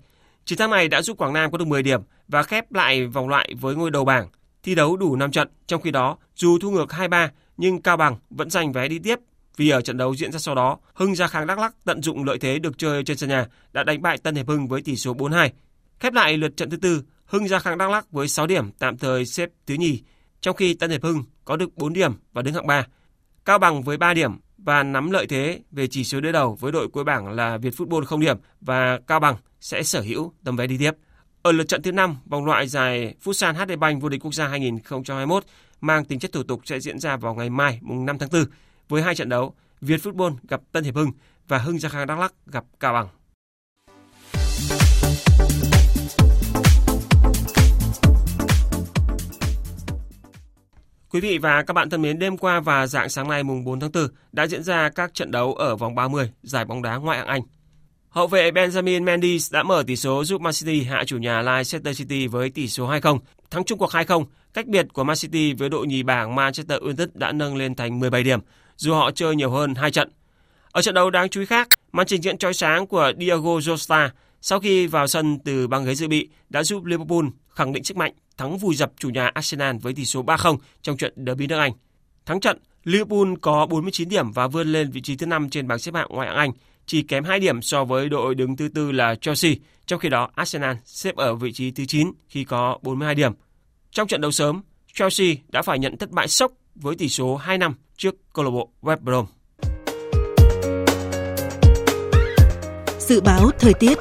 Speaker 34: Chiến thắng này đã giúp Quảng Nam có được 10 điểm và khép lại vòng loại với ngôi đầu bảng, thi đấu đủ 5 trận. Trong khi đó, dù thu ngược 2-3 nhưng Cao Bằng vẫn giành vé đi tiếp vì ở trận đấu diễn ra sau đó, Hưng Gia Khang Đắk Lắk tận dụng lợi thế được chơi trên sân nhà đã đánh bại Tân Hiệp Hưng với tỷ số 4-2. Khép lại lượt trận thứ tư, Hưng Gia Khang Đắk Lắk với 6 điểm tạm thời xếp thứ nhì, trong khi Tân Hiệp Hưng có được 4 điểm và đứng hạng 3. Cao Bằng với 3 điểm và nắm lợi thế về chỉ số đối đầu với đội cuối bảng là Việt Football không điểm và Cao Bằng sẽ sở hữu tấm vé đi tiếp. Ở lượt trận thứ 5, vòng loại giải Futsal HD Bank vô địch quốc gia 2021 mang tính chất thủ tục sẽ diễn ra vào ngày mai mùng 5 tháng 4 với hai trận đấu Việt Football gặp Tân Hiệp Hưng và Hưng Gia Khang Đắk Lắk gặp Cao Bằng. Quý vị và các bạn thân mến, đêm qua và dạng sáng nay mùng 4 tháng 4 đã diễn ra các trận đấu ở vòng 30 giải bóng đá ngoại hạng Anh. Hậu vệ Benjamin Mendy đã mở tỷ số giúp Man City hạ chủ nhà Leicester City với tỷ số 2-0. Thắng chung cuộc 2-0, cách biệt của Man City với đội nhì bảng Manchester United đã nâng lên thành 17 điểm, dù họ chơi nhiều hơn 2 trận. Ở trận đấu đáng chú ý khác, màn trình diễn chói sáng của Diego Jota sau khi vào sân từ băng ghế dự bị đã giúp Liverpool khẳng định sức mạnh thắng vùi dập chủ nhà Arsenal với tỷ số 3-0 trong trận derby nước Anh. Thắng trận, Liverpool có 49 điểm và vươn lên vị trí thứ 5 trên bảng xếp hạng ngoại hạng Anh, chỉ kém 2 điểm so với đội đứng thứ tư là Chelsea, trong khi đó Arsenal xếp ở vị trí thứ 9 khi có 42 điểm. Trong trận đấu sớm, Chelsea đã phải nhận thất bại sốc với tỷ số 2-5 trước câu lạc bộ West Brom.
Speaker 19: Dự báo thời tiết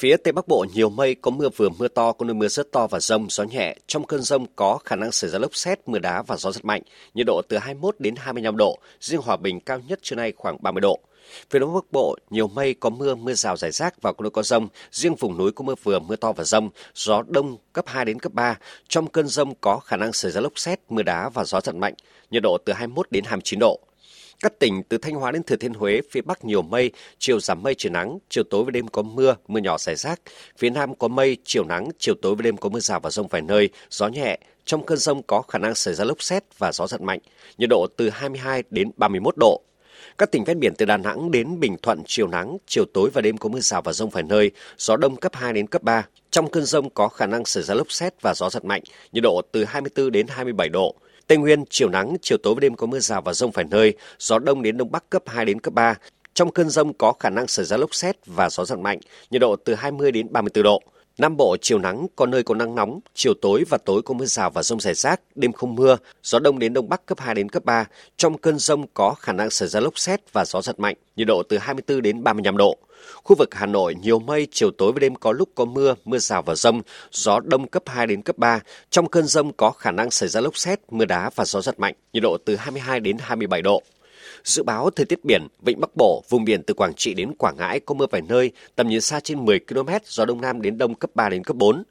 Speaker 19: Phía Tây Bắc Bộ nhiều mây, có mưa vừa mưa to, có nơi mưa rất to và rông, gió nhẹ. Trong cơn rông có khả năng xảy ra lốc xét, mưa đá và gió rất mạnh. Nhiệt độ từ 21 đến 25 độ, riêng Hòa Bình cao nhất trưa nay khoảng 30 độ. Phía Đông Bắc Bộ, nhiều mây có mưa, mưa rào rải rác và có nơi có rông. Riêng vùng núi có mưa vừa, mưa to và rông. Gió đông cấp 2 đến cấp 3. Trong cơn rông có khả năng xảy ra lốc xét, mưa đá và gió giật mạnh. Nhiệt độ từ 21 đến 29 độ. Các tỉnh từ Thanh Hóa đến Thừa Thiên Huế, phía Bắc nhiều mây, chiều giảm mây trời nắng, chiều tối và đêm có mưa, mưa nhỏ rải rác. Phía Nam có mây, chiều nắng, chiều tối và đêm có mưa rào và rông vài nơi, gió nhẹ. Trong cơn rông có khả năng xảy ra lốc xét và gió giật mạnh, nhiệt độ từ 22 đến 31 độ. Các tỉnh ven biển từ Đà Nẵng đến Bình Thuận chiều nắng, chiều tối và đêm có mưa rào và rông vài nơi, gió đông cấp 2 đến cấp 3. Trong cơn rông có khả năng xảy ra lốc xét và gió giật mạnh, nhiệt độ từ 24 đến 27 độ. Tây Nguyên chiều nắng, chiều tối và đêm có mưa rào và rông vài nơi, gió đông đến đông bắc cấp 2 đến cấp 3. Trong cơn rông có khả năng xảy ra lốc xét và gió giật mạnh, nhiệt độ từ 20 đến 34 độ. Nam Bộ chiều nắng, có nơi có nắng nóng, chiều tối và tối có mưa rào và rông rải rác, đêm không mưa, gió đông đến đông bắc cấp 2 đến cấp 3. Trong cơn rông có khả năng xảy ra lốc xét và gió giật mạnh, nhiệt độ từ 24 đến 35 độ. Khu vực Hà Nội nhiều mây, chiều tối và đêm có lúc có mưa, mưa rào và rông, gió đông cấp 2 đến cấp 3. Trong cơn rông có khả năng xảy ra lốc xét, mưa đá và gió giật mạnh, nhiệt độ từ 22 đến 27 độ. Dự báo thời tiết biển, vịnh Bắc Bộ, vùng biển từ Quảng Trị đến Quảng Ngãi có mưa vài nơi, tầm nhìn xa trên 10 km, gió đông nam đến đông cấp 3 đến cấp 4.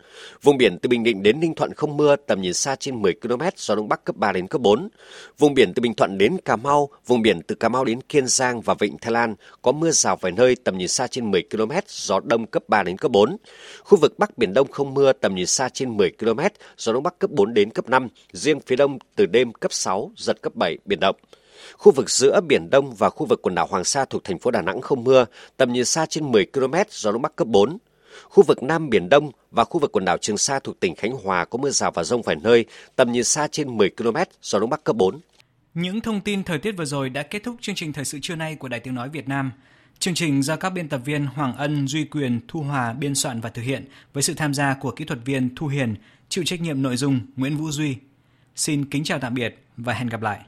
Speaker 19: Vùng biển từ Bình Định đến Ninh Thuận không mưa, tầm nhìn xa trên 10 km, gió đông bắc cấp 3 đến cấp 4. Vùng biển từ Bình Thuận đến Cà Mau, vùng biển từ Cà Mau đến Kiên Giang và vịnh Thái Lan có mưa rào vài nơi, tầm nhìn xa trên 10 km, gió đông cấp 3 đến cấp 4. Khu vực Bắc Biển Đông không mưa, tầm nhìn xa trên 10 km, gió đông bắc cấp 4 đến cấp 5, riêng phía đông từ đêm cấp 6, giật cấp 7, biển động. Khu vực giữa Biển Đông và khu vực quần đảo Hoàng Sa thuộc thành phố Đà Nẵng không mưa, tầm nhìn xa trên 10 km, gió Đông Bắc cấp 4. Khu vực Nam Biển Đông và khu vực quần đảo Trường Sa thuộc tỉnh Khánh Hòa có mưa rào và rông vài nơi, tầm nhìn xa trên 10 km, gió Đông Bắc cấp 4.
Speaker 37: Những thông tin thời tiết vừa rồi đã kết thúc chương trình thời sự trưa nay của Đài Tiếng Nói Việt Nam. Chương trình do các biên tập viên Hoàng Ân, Duy Quyền, Thu Hòa biên soạn và thực hiện với sự tham gia của kỹ thuật viên Thu Hiền, chịu trách nhiệm nội dung Nguyễn Vũ Duy. Xin kính chào tạm biệt và hẹn gặp lại.